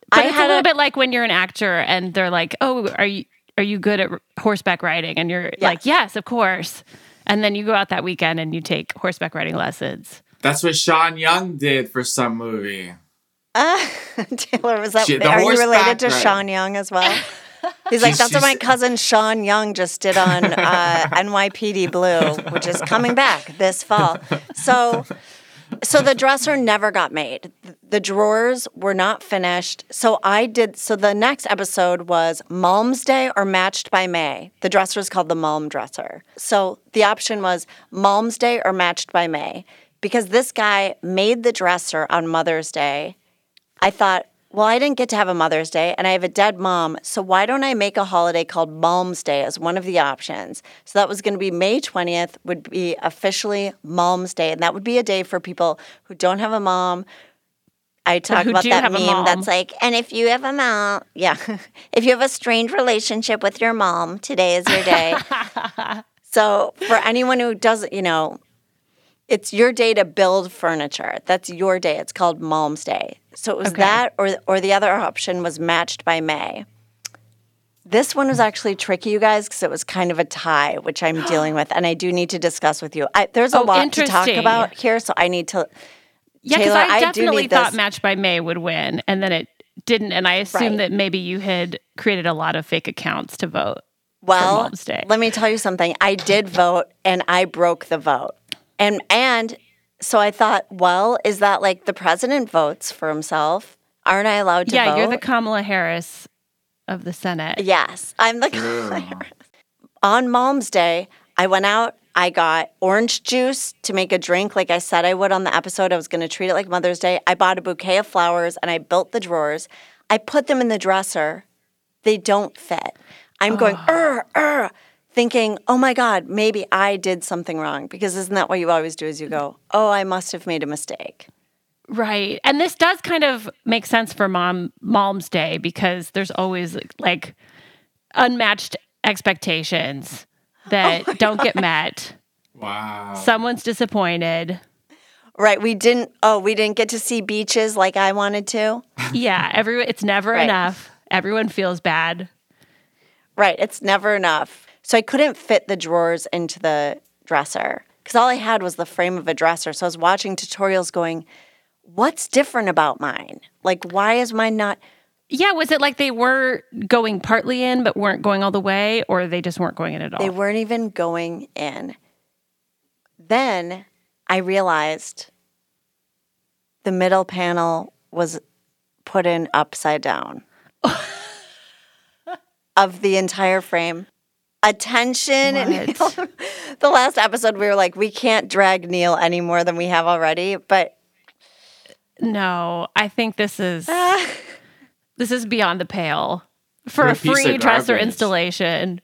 Speaker 5: But
Speaker 2: I
Speaker 5: it's a little
Speaker 2: a,
Speaker 5: bit like when you're an actor and they're like, "Oh, are you are you good at horseback riding?" And you're like, "Yes, of course." And then you go out that weekend and you take horseback riding lessons.
Speaker 6: That's what Sean Young did for some movie.
Speaker 2: Taylor, was that,
Speaker 6: She- the
Speaker 2: are you related to
Speaker 6: ride.
Speaker 2: Sean Young as well? He's like, that's what my cousin Sean Young just did on uh, NYPD Blue, which is coming back this fall. So, so the dresser never got made. The drawers were not finished. So I did. So the next episode was Malm's Day or Matched by May. The dresser is called the Malm dresser. So the option was Malm's Day or Matched by May because this guy made the dresser on Mother's Day. I thought, well, I didn't get to have a Mother's Day and I have a dead mom. So why don't I make a holiday called Mom's Day as one of the options? So that was going to be May 20th, would be officially Mom's Day. And that would be a day for people who don't have a mom. I talk about that meme that's like, and if you have a mom, yeah, if you have a strained relationship with your mom, today is your day. so for anyone who doesn't, you know, it's your day to build furniture. That's your day. It's called Mom's Day. So it was
Speaker 5: Okay.
Speaker 2: that, or or the other option was matched by May. This one was actually tricky, you guys, because it was kind of a tie, which I'm dealing with, and I do need to discuss with you. I, there's a
Speaker 5: Oh,
Speaker 2: lot to talk about here, so I need to.
Speaker 5: Yeah, because I
Speaker 2: I
Speaker 5: definitely
Speaker 2: need
Speaker 5: thought
Speaker 2: this.
Speaker 5: Match by May would win, and then it didn't. And I assumed
Speaker 2: Right.
Speaker 5: that maybe you had created a lot of fake accounts to vote.
Speaker 2: Well, let me tell you something. I did vote, and I broke the vote, and and so I thought, well, is that like the president votes for himself? Aren't I allowed to
Speaker 5: yeah,
Speaker 2: vote?
Speaker 5: you're the Kamala Harris of the Senate.
Speaker 2: Yes, I'm the
Speaker 6: True.
Speaker 2: on Mom's Day, I went out, I got orange juice to make a drink like I said I would on the episode. I was going to treat it like Mother's Day. I bought a bouquet of flowers and I built the drawers. I put them in the dresser. They don't fit. I'm going, er, er, thinking, oh my God, maybe I did something wrong. Because isn't that what you always do is you go, oh, I must have made a mistake.
Speaker 5: Right. And this does kind of make sense for mom mom's day because there's always like unmatched expectations oh that don't get met.
Speaker 6: Wow.
Speaker 5: Someone's disappointed.
Speaker 2: Right. We didn't, oh, we didn't get to see beaches like I wanted to.
Speaker 5: Yeah, every it's never
Speaker 2: Right.
Speaker 5: enough. Everyone feels bad.
Speaker 2: Right. It's never enough. So I couldn't fit the drawers into the dresser because all I had was the frame of a dresser. So I was watching tutorials going, what's different about mine? Like, why is mine not?
Speaker 5: Yeah, was it like they were going partly in but weren't going all the way or they just weren't going in at all?
Speaker 2: They weren't even going in. Then I realized the middle panel was put in upside down of the entire frame. Attention. And
Speaker 5: What?
Speaker 2: the last episode, we were like, we can't drag Neil any more than we have already. But
Speaker 5: No, I think this is ah. this is beyond the pale for a
Speaker 6: a
Speaker 5: free dresser installation.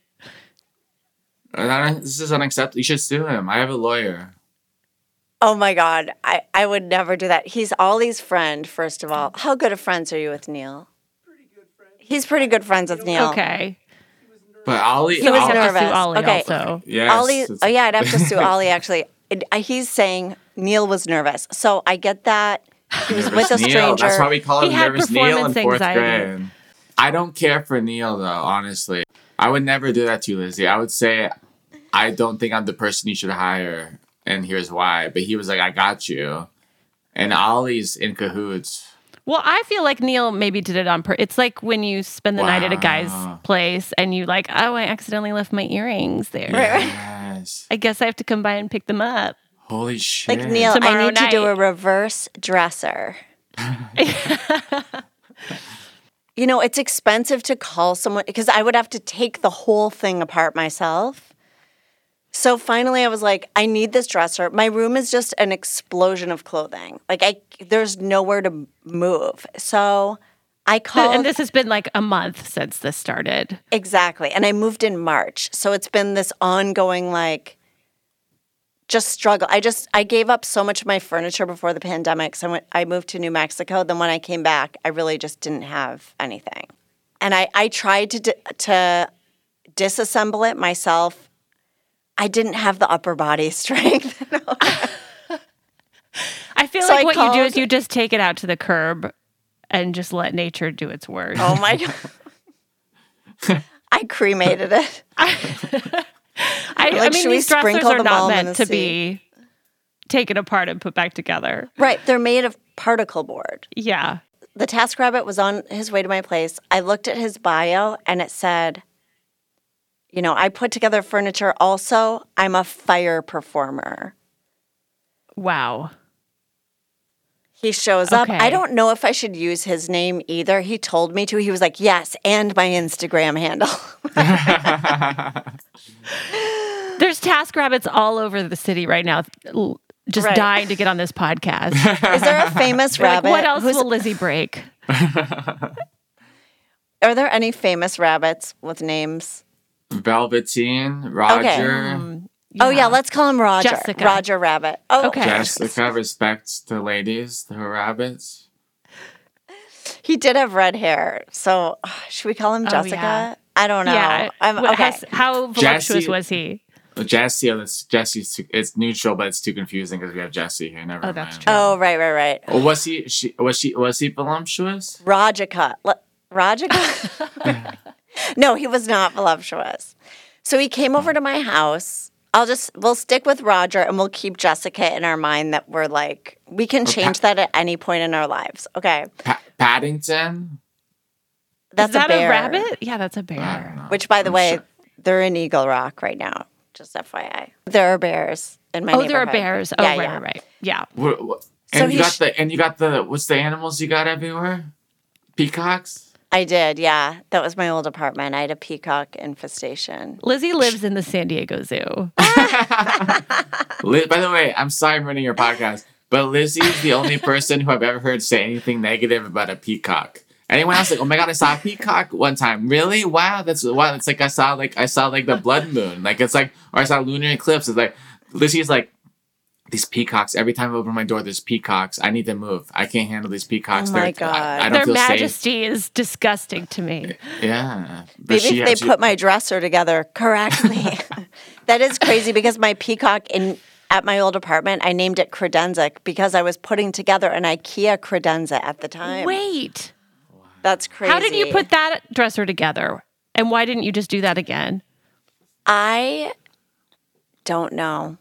Speaker 6: Uh, this is unacceptable. You should sue him. I have a lawyer.
Speaker 2: oh my God, I, I would never do that. He's Ollie's friend, first of all. How good of friends are you with Neil? He's pretty good friends with Neil.
Speaker 5: Okay.
Speaker 6: But Ollie,
Speaker 2: He was
Speaker 5: I'll have to
Speaker 2: nervous.
Speaker 5: sue Ollie
Speaker 2: Okay.
Speaker 5: also.
Speaker 6: Yes.
Speaker 2: Ollie, oh yeah, I'd have to sue Ollie actually. It- uh, he's saying Neil was nervous. So I get that. He was with a
Speaker 6: Nervous Neil.
Speaker 2: stranger.
Speaker 6: That's why we call him
Speaker 5: He
Speaker 6: Nervous Neil in fourth
Speaker 5: anxiety.
Speaker 6: grade. I don't care for Neil though, honestly. I would never do that to you, Lizzy. I would say I don't think I'm the person you should hire, and here's why. But he was like, I got you. And Ollie's in cahoots.
Speaker 5: Well, I feel like Neil maybe did it on purpose. It's like when you spend the night at a guy's place and you like, oh, I accidentally left my earrings there.
Speaker 6: Yes.
Speaker 5: I guess I have to come by and pick them up.
Speaker 6: Holy shit.
Speaker 2: Like Neil, I
Speaker 5: Tomorrow
Speaker 2: need to do a reverse dresser. you know, it's expensive to call someone because I would have to take the whole thing apart myself. So finally I was like, I need this dresser. My room is just an explosion of clothing. Like I there's nowhere to move. So I called
Speaker 5: And this has been like a month since this started.
Speaker 2: Exactly. And I moved in March. So it's been this ongoing like just struggle. I just I gave up so much of my furniture before the pandemic. So I went I moved to New Mexico. Then when I came back, I really just didn't have anything. And I I tried to to disassemble it myself. I didn't have the upper body strength.
Speaker 5: I feel
Speaker 2: So
Speaker 5: like
Speaker 2: I
Speaker 5: what you do is you just take it out to the curb and just let nature do its work.
Speaker 2: oh my god. I cremated it.
Speaker 5: I, I
Speaker 2: Like,
Speaker 5: mean, these dressers are not meant to be taken apart and put back together.
Speaker 2: Right. They're made of particle board.
Speaker 5: Yeah.
Speaker 2: the TaskRabbit was on his way to my place. I looked at his bio and it said, you know, I put together furniture also. I'm a fire performer.
Speaker 5: Wow.
Speaker 2: He shows up.
Speaker 5: Okay.
Speaker 2: I don't know if I should use his name either. He told me to. He was like, yes, and my Instagram handle.
Speaker 5: There's TaskRabbits all over the city right now, just
Speaker 2: Right.
Speaker 5: dying to get on this podcast.
Speaker 2: Is there a famous
Speaker 5: They're like,
Speaker 2: rabbit?
Speaker 5: what else
Speaker 2: who's-
Speaker 5: will Lizzy break?
Speaker 2: are there any famous rabbits with names?
Speaker 6: Velveteen, Roger,
Speaker 5: Um,
Speaker 2: Oh, yeah, let's call him Roger.
Speaker 5: Jessica.
Speaker 2: Roger Rabbit. Oh,
Speaker 5: Okay.
Speaker 6: Jessica respects the ladies, the rabbits.
Speaker 2: He did have red hair. So should we call him
Speaker 5: Oh,
Speaker 2: Jessica?
Speaker 5: yeah.
Speaker 2: I don't know.
Speaker 5: Yeah.
Speaker 2: I'm, okay.
Speaker 5: How, how voluptuous
Speaker 6: Jesse-
Speaker 5: was he?
Speaker 6: Oh, Jesse, oh, that's Jesse's. Too, it's neutral, but it's too confusing because we have Jessie here. Never
Speaker 5: Oh,
Speaker 6: mind.
Speaker 5: that's true.
Speaker 2: Oh, right, right, right.
Speaker 6: Oh, was he? She was she? Was he voluptuous?
Speaker 2: Rajica. Le- Rajica? no, he was not voluptuous. So he came over to my house. I'll just, we'll stick with Roger and we'll keep Jessica in our mind that we're like, we can change that at any point in our lives. Okay.
Speaker 6: Pa- Paddington.
Speaker 2: That's
Speaker 5: Is that
Speaker 2: a bear.
Speaker 5: rabbit? Yeah, that's a bear.
Speaker 2: Which, by the
Speaker 6: I'm
Speaker 2: way,
Speaker 6: sure-
Speaker 2: they're in Eagle Rock right now. Just FYI. There are bears in my
Speaker 5: Oh, there are bears. Oh,
Speaker 2: Yeah,
Speaker 5: right,
Speaker 2: yeah.
Speaker 5: right, right. Yeah.
Speaker 6: What- what-
Speaker 2: So
Speaker 6: and you got
Speaker 2: sh-
Speaker 6: the and you got the what's the animals you got everywhere? Peacocks.
Speaker 2: I did, yeah. That was my old apartment. I had a peacock infestation.
Speaker 5: Lizzy lives in the San Diego Zoo.
Speaker 6: By the way, I'm sorry I'm running your podcast, but Lizzy's the only person who I've ever heard say anything negative about a peacock. Anyone else like, oh my god, I saw a peacock one time. Really? Wow, that's wow. It's like I saw like I saw like the blood moon. Like it's like or I saw lunar eclipse. It's like Lizzy's like these peacocks. Every time I open my door, there's peacocks. I need to move. I can't handle these peacocks.
Speaker 2: Oh my
Speaker 6: They're-
Speaker 2: God.
Speaker 6: I don't
Speaker 5: Their
Speaker 6: feel safe.
Speaker 5: majesty is disgusting to me.
Speaker 6: Yeah. But
Speaker 2: Maybe if they
Speaker 6: actually-
Speaker 2: put my dresser together correctly. that is crazy because my peacock in at my old apartment, I named it credenza because I was putting together an IKEA credenza at the time.
Speaker 5: Wait.
Speaker 2: That's crazy.
Speaker 5: How did you put that dresser together? And why didn't you just do that again?
Speaker 2: I don't know.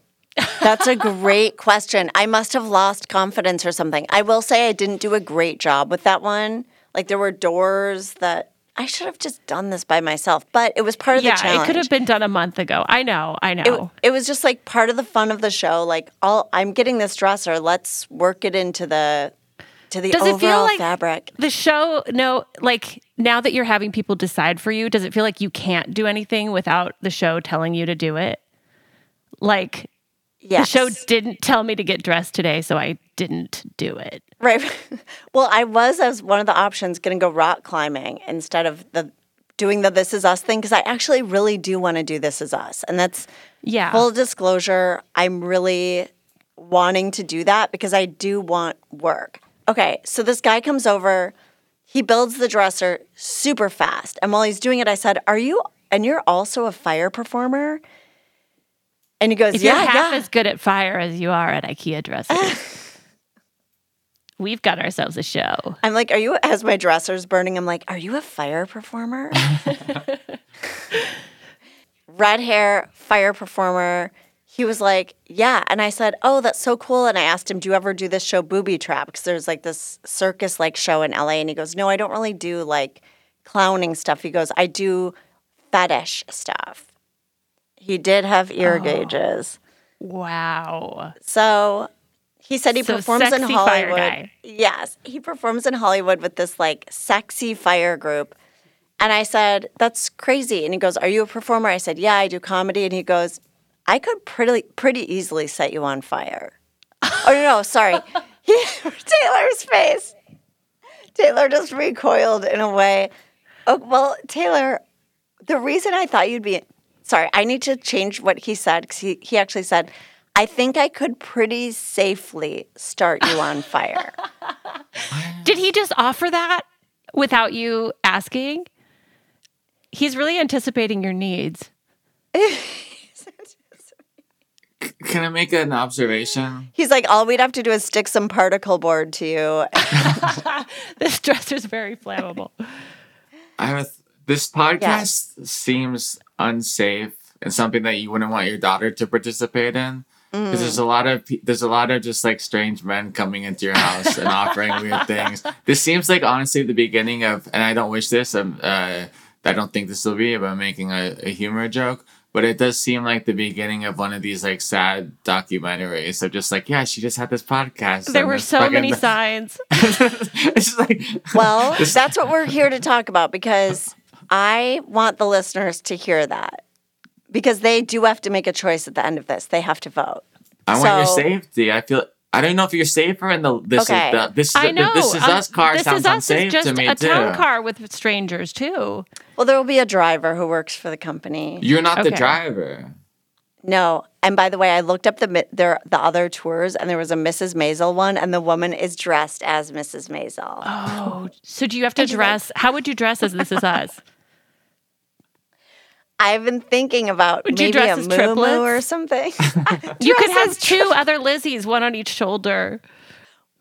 Speaker 2: That's a great question. I must have lost confidence or something. I will say I didn't do a great job with that one. Like there were doors that I should have just done this by myself, but it was part of
Speaker 5: yeah,
Speaker 2: the challenge.
Speaker 5: Yeah, it could have been done a month ago. I know. I know.
Speaker 2: It, it was just like part of the fun of the show. Like, all I'm getting this dresser. Let's work it into the to the
Speaker 5: Does it feel
Speaker 2: overall
Speaker 5: like-
Speaker 2: fabric.
Speaker 5: the show, no, like now that you're having people decide for you, does it feel like you can't do anything without the show telling you to do it? Like
Speaker 2: Yes.
Speaker 5: the show didn't tell me to get dressed today, so I didn't do it.
Speaker 2: Right. well, I was as one of the options going to go rock climbing instead of the doing the This Is Us thing because I actually really do want to do This Is Us, and that's
Speaker 5: Yeah.
Speaker 2: full disclosure. I'm really wanting to do that because I do want work. Okay, so this guy comes over. He builds the dresser super fast, and while he's doing it, I said, "Are you?" And you're also a fire performer. And he goes,
Speaker 5: if
Speaker 2: "Yeah,
Speaker 5: you're half
Speaker 2: yeah."
Speaker 5: as good at fire as you are at IKEA dresses, we've got ourselves a show.
Speaker 2: I'm like, are you, as my dresser's burning, I'm like, are you a fire performer? Red hair, fire performer. he was like, Yeah. And I said, Oh, that's so cool. And I asked him, Do you ever do this show Booby Trap? Because there's like this circus like show in LA. And he goes, No, I don't really do like clowning stuff. He goes, I do fetish stuff. He did have ear
Speaker 5: Oh.
Speaker 2: gauges.
Speaker 5: Wow.
Speaker 2: So he said he
Speaker 5: So
Speaker 2: performs in Hollywood.
Speaker 5: guy.
Speaker 2: Yes, he performs in Hollywood with this like sexy fire group. And I said, "That's crazy." And he goes, "Are you a performer?" I said, "Yeah, I do comedy." And he goes, "I could pretty pretty easily set you on fire." oh no, no, sorry. He, Taylor's face. Taylor just recoiled in a way. Oh, well, Taylor, the reason I thought you'd be sorry, I need to change what he said because he, he actually said, I think I could pretty safely start you on fire.
Speaker 5: Did he just offer that without you asking? He's really anticipating your needs.
Speaker 6: Can I make an observation?
Speaker 2: He's like, all we'd have to do is stick some particle board to you.
Speaker 5: This dresser's very flammable.
Speaker 6: I have a th- this podcast seems unsafe and something that you wouldn't want your daughter to participate in. Because there's a lot of there's a lot of just like strange men coming into your house and offering weird things. This seems like honestly the beginning of, and I don't wish this. Um, uh, I don't think this will be about making a, a humor joke, but it does seem like the beginning of one of these like sad documentaries of just like yeah, she just had this podcast.
Speaker 5: There were so many signs.
Speaker 6: it's like
Speaker 2: Well, that's what we're here to talk about because I want the listeners to hear that. Because they do have to make a choice at the end of this. They have to vote.
Speaker 6: I want your safety. I feel. I don't know if you're safer in the this
Speaker 2: Okay.
Speaker 6: is the this is
Speaker 5: I
Speaker 6: the,
Speaker 5: know.
Speaker 6: this is
Speaker 5: um,
Speaker 6: us car
Speaker 5: this
Speaker 6: sounds
Speaker 5: is us
Speaker 6: unsafe
Speaker 5: is just
Speaker 6: to me
Speaker 5: a
Speaker 6: too.
Speaker 5: town car with strangers too.
Speaker 2: Well, there will be a driver who works for the company.
Speaker 6: You're not the driver.
Speaker 2: No. And by the way, I looked up the there the other tours, and there was a Mrs. Maisel one, and the woman is dressed as Mrs. Maisel.
Speaker 5: Oh, so do you have to dress? How would you dress as this is us?
Speaker 2: I've been thinking about
Speaker 5: Would you
Speaker 2: maybe
Speaker 5: dress
Speaker 2: a
Speaker 5: as triplets?
Speaker 2: or something.
Speaker 5: You could
Speaker 2: Dress
Speaker 5: have
Speaker 2: as
Speaker 5: two other Lizzys, one on each shoulder.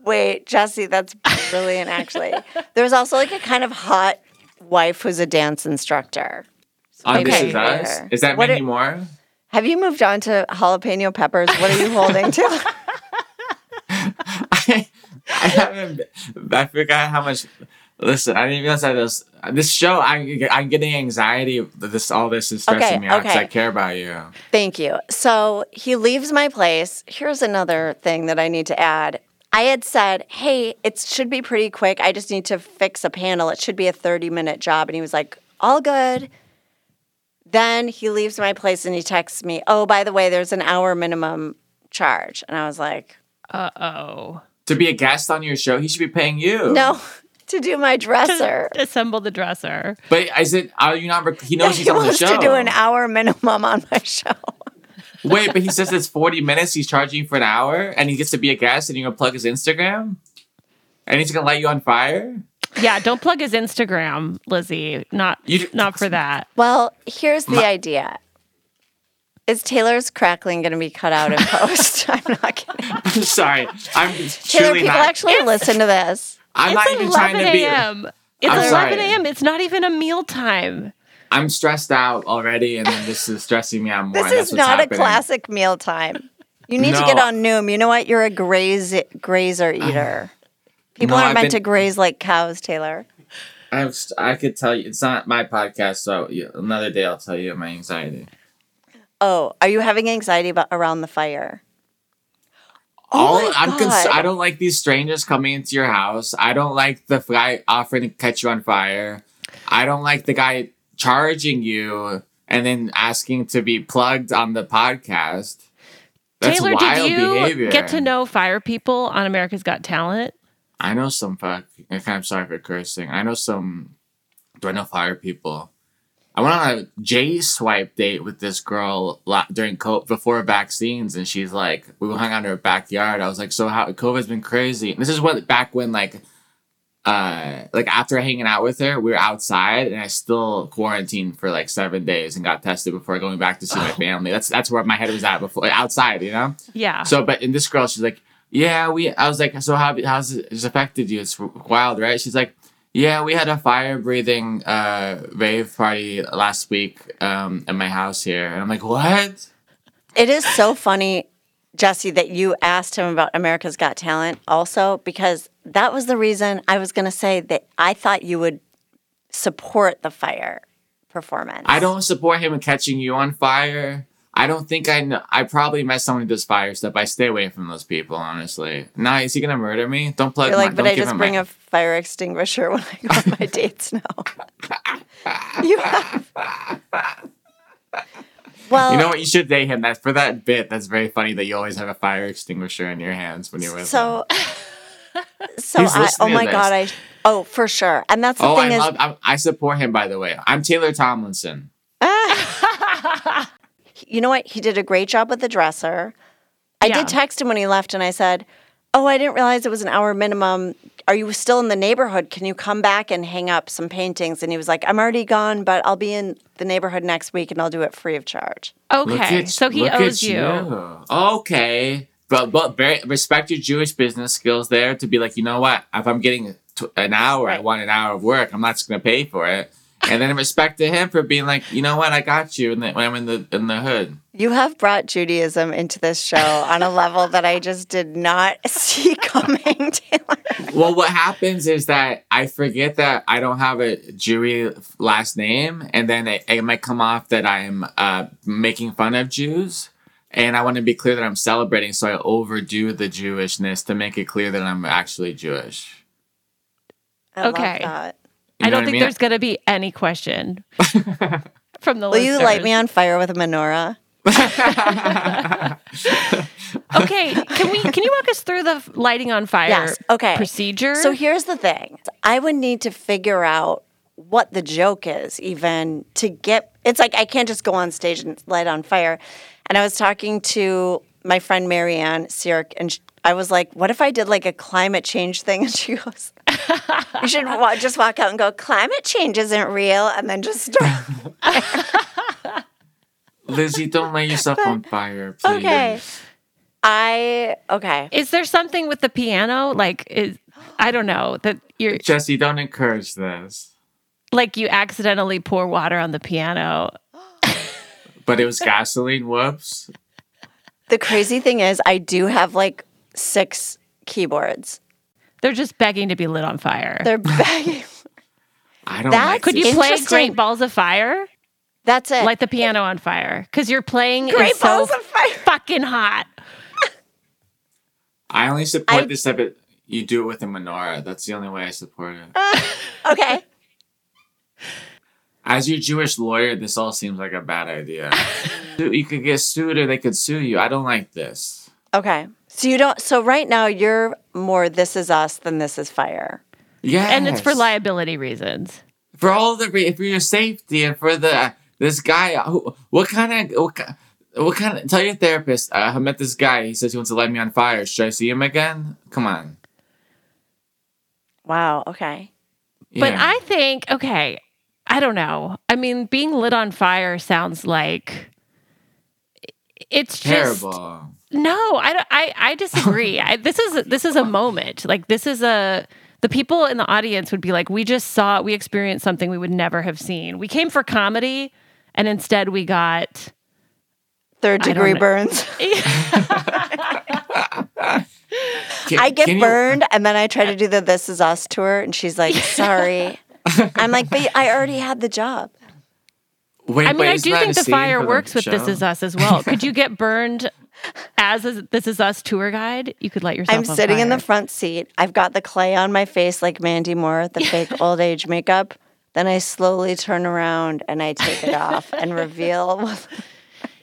Speaker 2: Wait, Jessie, that's brilliant. Actually, there's also like a kind of hot wife who's a dance instructor.
Speaker 6: On this
Speaker 2: Okay.
Speaker 6: is us. Is that
Speaker 2: What
Speaker 6: many
Speaker 2: it-
Speaker 6: more?
Speaker 2: Have you moved on to jalapeno peppers? What are you holding to?
Speaker 6: I, I haven't. I forgot how much. Listen, I didn't realize that this this show. I'm I'm getting anxiety. This all this is stressing
Speaker 2: Okay,
Speaker 6: me out because
Speaker 2: okay.
Speaker 6: I care about you.
Speaker 2: Thank you. So he leaves my place. Here's another thing that I need to add. I had said, hey, it should be pretty quick. I just need to fix a panel. It should be a 30 minute job. And he was like, all good. Then he leaves my place and he texts me, oh, by the way, there's an hour minimum charge. And I was like,
Speaker 5: Uh oh.
Speaker 6: To be a guest on your show, he should be paying you.
Speaker 2: no, to do my dresser.
Speaker 5: Assemble the dresser.
Speaker 6: But is it? Are you not? rec- He knows he's
Speaker 2: he
Speaker 6: on the
Speaker 2: wants
Speaker 6: show.
Speaker 2: to do an hour minimum on my show.
Speaker 6: Wait, but he says it's 40 minutes. He's charging for an hour, and he gets to be a guest, and you're gonna plug his Instagram, and he's gonna light you on fire.
Speaker 5: Yeah, don't plug his Instagram, Lizzy. Not
Speaker 6: You-
Speaker 5: not for that.
Speaker 2: Well, here's the idea. Is Taylor's crackling going to be cut out in post? I'm not kidding.
Speaker 6: I'm sorry. I'm
Speaker 2: Taylor,
Speaker 6: truly
Speaker 2: people
Speaker 6: not.
Speaker 2: actually listen to this.
Speaker 6: I'm not
Speaker 5: it's
Speaker 6: even
Speaker 5: 11
Speaker 6: trying to be.
Speaker 5: a.m. It's
Speaker 6: I'm
Speaker 5: 11 a.m. It's not even a meal time.
Speaker 6: I'm stressed out already, and then this is stressing me out more.
Speaker 2: This is not
Speaker 6: happening.
Speaker 2: a classic meal time. You need to get on Noom. You know what? You're a graze grazer eater. People
Speaker 6: No,
Speaker 2: aren't
Speaker 6: I've
Speaker 2: meant
Speaker 6: been-
Speaker 2: to graze like cows, Taylor.
Speaker 6: I've, I could tell you, it's not my podcast, so yeah, another day I'll tell you my anxiety.
Speaker 2: Oh, are you having anxiety about around the fire?
Speaker 6: Oh All
Speaker 2: Oh my
Speaker 6: I'm cons-. I don't like these strangers coming into your house. I don't like the guy offering to catch you on fire. I don't like the guy charging you and then asking to be plugged on the podcast. That's
Speaker 5: Taylor,
Speaker 6: wild
Speaker 5: did you
Speaker 6: behavior.
Speaker 5: get to know fire people on America's Got Talent?
Speaker 6: I know some fuck. I'm sorry for cursing. I know some. Do I know fire people? I went on a JSwipe date with this girl during COVID before vaccines, and she's like, we hung out in her backyard. I was like, so how COVID's been crazy. And this is what back when like, uh, like after hanging out with her, we were outside, and I still quarantined for like seven days and got tested before going back to see my family. That's that's where my head was at before outside, you know.
Speaker 5: Yeah.
Speaker 6: So, but in this girl, she's like, yeah, we. I was like, so how how's it it's affected you? It's wild, right? She's like, yeah, we had a fire breathing uh, rave party last week um, at my house here, and I'm like, what?
Speaker 2: It is so funny, Jessie, that you asked him about America's Got Talent also, because that was the reason I was going to say that I thought you would support the fire performance.
Speaker 6: I don't support him catching you on fire. I don't think I know. I probably met someone who does fire stuff. I stay away from those people, honestly. Now, is he gonna murder me? Don't plug.
Speaker 2: You're
Speaker 6: my,
Speaker 2: but I just bring
Speaker 6: my-
Speaker 2: a fire extinguisher when I go on my dates now. you have. Well,
Speaker 6: You know what? You should date him. That's for that bit. That's very funny that you always have a fire extinguisher in your hands when you're with him.
Speaker 2: so. So I, oh my god, I oh for sure, and that's the
Speaker 6: Oh,
Speaker 2: thing
Speaker 6: I
Speaker 2: is,
Speaker 6: love. I, I support him. By the way, I'm Taylor Tomlinson.
Speaker 2: you know what? He did a great job with the dresser. I
Speaker 5: Yeah.
Speaker 2: did text him when he left and I said, Oh, I didn't realize it was an hour minimum. Are you still in the neighborhood? Can you come back and hang up some paintings? And he was like, I'm already gone, but I'll be in the neighborhood next week and I'll do it free of charge.
Speaker 5: Okay,
Speaker 6: at-
Speaker 5: so he owes
Speaker 6: at
Speaker 5: you.
Speaker 6: Okay, but but very, respect your Jewish business skills there to be like, you know what? If I'm getting t- an hour, I want an hour of work. I'm not just gonna pay for it. And then respect to him for being like, you know what? I got you and the, when I'm in the in the hood.
Speaker 2: You have brought Judaism into this show on a level that I just did not see coming, Taylor.
Speaker 6: Well, what happens is that I forget that I don't have a Jewy last name, and then it, it might come off that I'm uh, making fun of Jews. And I want to be clear that I'm celebrating, so I overdo the Jewishness to make it clear that I'm actually Jewish.
Speaker 2: I love
Speaker 5: Okay.
Speaker 2: That.
Speaker 6: You
Speaker 5: I don't
Speaker 6: what
Speaker 5: think
Speaker 6: mean?
Speaker 5: there's going to be any question from the
Speaker 2: Will you light me on fire with a menorah?
Speaker 5: Okay, can we can you walk us through the lighting on fire
Speaker 2: Yes. Okay.
Speaker 5: procedure?
Speaker 2: So here's the thing I would need to figure out what the joke is, even to get it's like I can't just go on stage and light on fire. And I was talking to my friend Marianne Sirk, and sh I was like, what if I did like a climate change thing? And she goes, you should wa- just walk out and go, climate change isn't real. And then just start.
Speaker 6: Lizzy, don't light yourself on fire, please.
Speaker 2: okay. I, okay.
Speaker 5: is there something with the piano like is I don't know that you're
Speaker 6: Jessie, don't encourage this.
Speaker 5: like you accidentally pour water on the piano.
Speaker 6: But it was gasoline. Whoops.
Speaker 2: The crazy thing is, I do have like six keyboards.
Speaker 5: They're just begging to be lit on fire.
Speaker 2: They're begging.
Speaker 6: I don't.
Speaker 2: That's
Speaker 6: like
Speaker 5: Could you play Great Balls of Fire?
Speaker 2: That's it.
Speaker 5: Light the piano on fire because you're playing
Speaker 2: Great
Speaker 5: is so
Speaker 2: balls of fire.
Speaker 5: fucking hot.
Speaker 6: I only support
Speaker 2: I-
Speaker 6: this type of. you do it with a menorah. That's the only way I support it.
Speaker 2: okay.
Speaker 6: As your Jewish lawyer, this all seems like a bad idea. you could get sued or they could sue you. I don't like this.
Speaker 2: Okay. So you don't. So right now you're more "This Is Us" than "This Is Fire."
Speaker 6: Yeah,
Speaker 5: And it's for liability reasons.
Speaker 6: for all the re- for your safety and for the this guy. Who, what kind of what, what kind of? Tell your therapist. Uh, I met this guy. He says he wants to light me on fire. Should I see him again? Come on.
Speaker 2: Wow. Okay.
Speaker 5: But I think, okay, I don't know. I mean, being lit on fire sounds like it's just
Speaker 6: terrible.
Speaker 5: No. I I I disagree. I, this is this is a moment. Like this is a the people in the audience would be like, we just saw, we experienced something we would never have seen. We came for comedy, and instead we got
Speaker 2: Third degree burns.
Speaker 6: Can-
Speaker 2: I get
Speaker 6: can you-
Speaker 2: burned, and then I try to do the "This Is Us" tour, and she's like, "Sorry." I'm like, "But I already had the job."
Speaker 6: Wait,
Speaker 5: I mean,
Speaker 6: but
Speaker 5: I do think the fire works with This? Is Us as well. Could you get burned as a This Is Us tour guide? You could light yourself
Speaker 2: I'm sitting in the front seat. I've got the clay on my face like Mandy Moore, the fake old age makeup. Then I slowly turn around and I take it off and reveal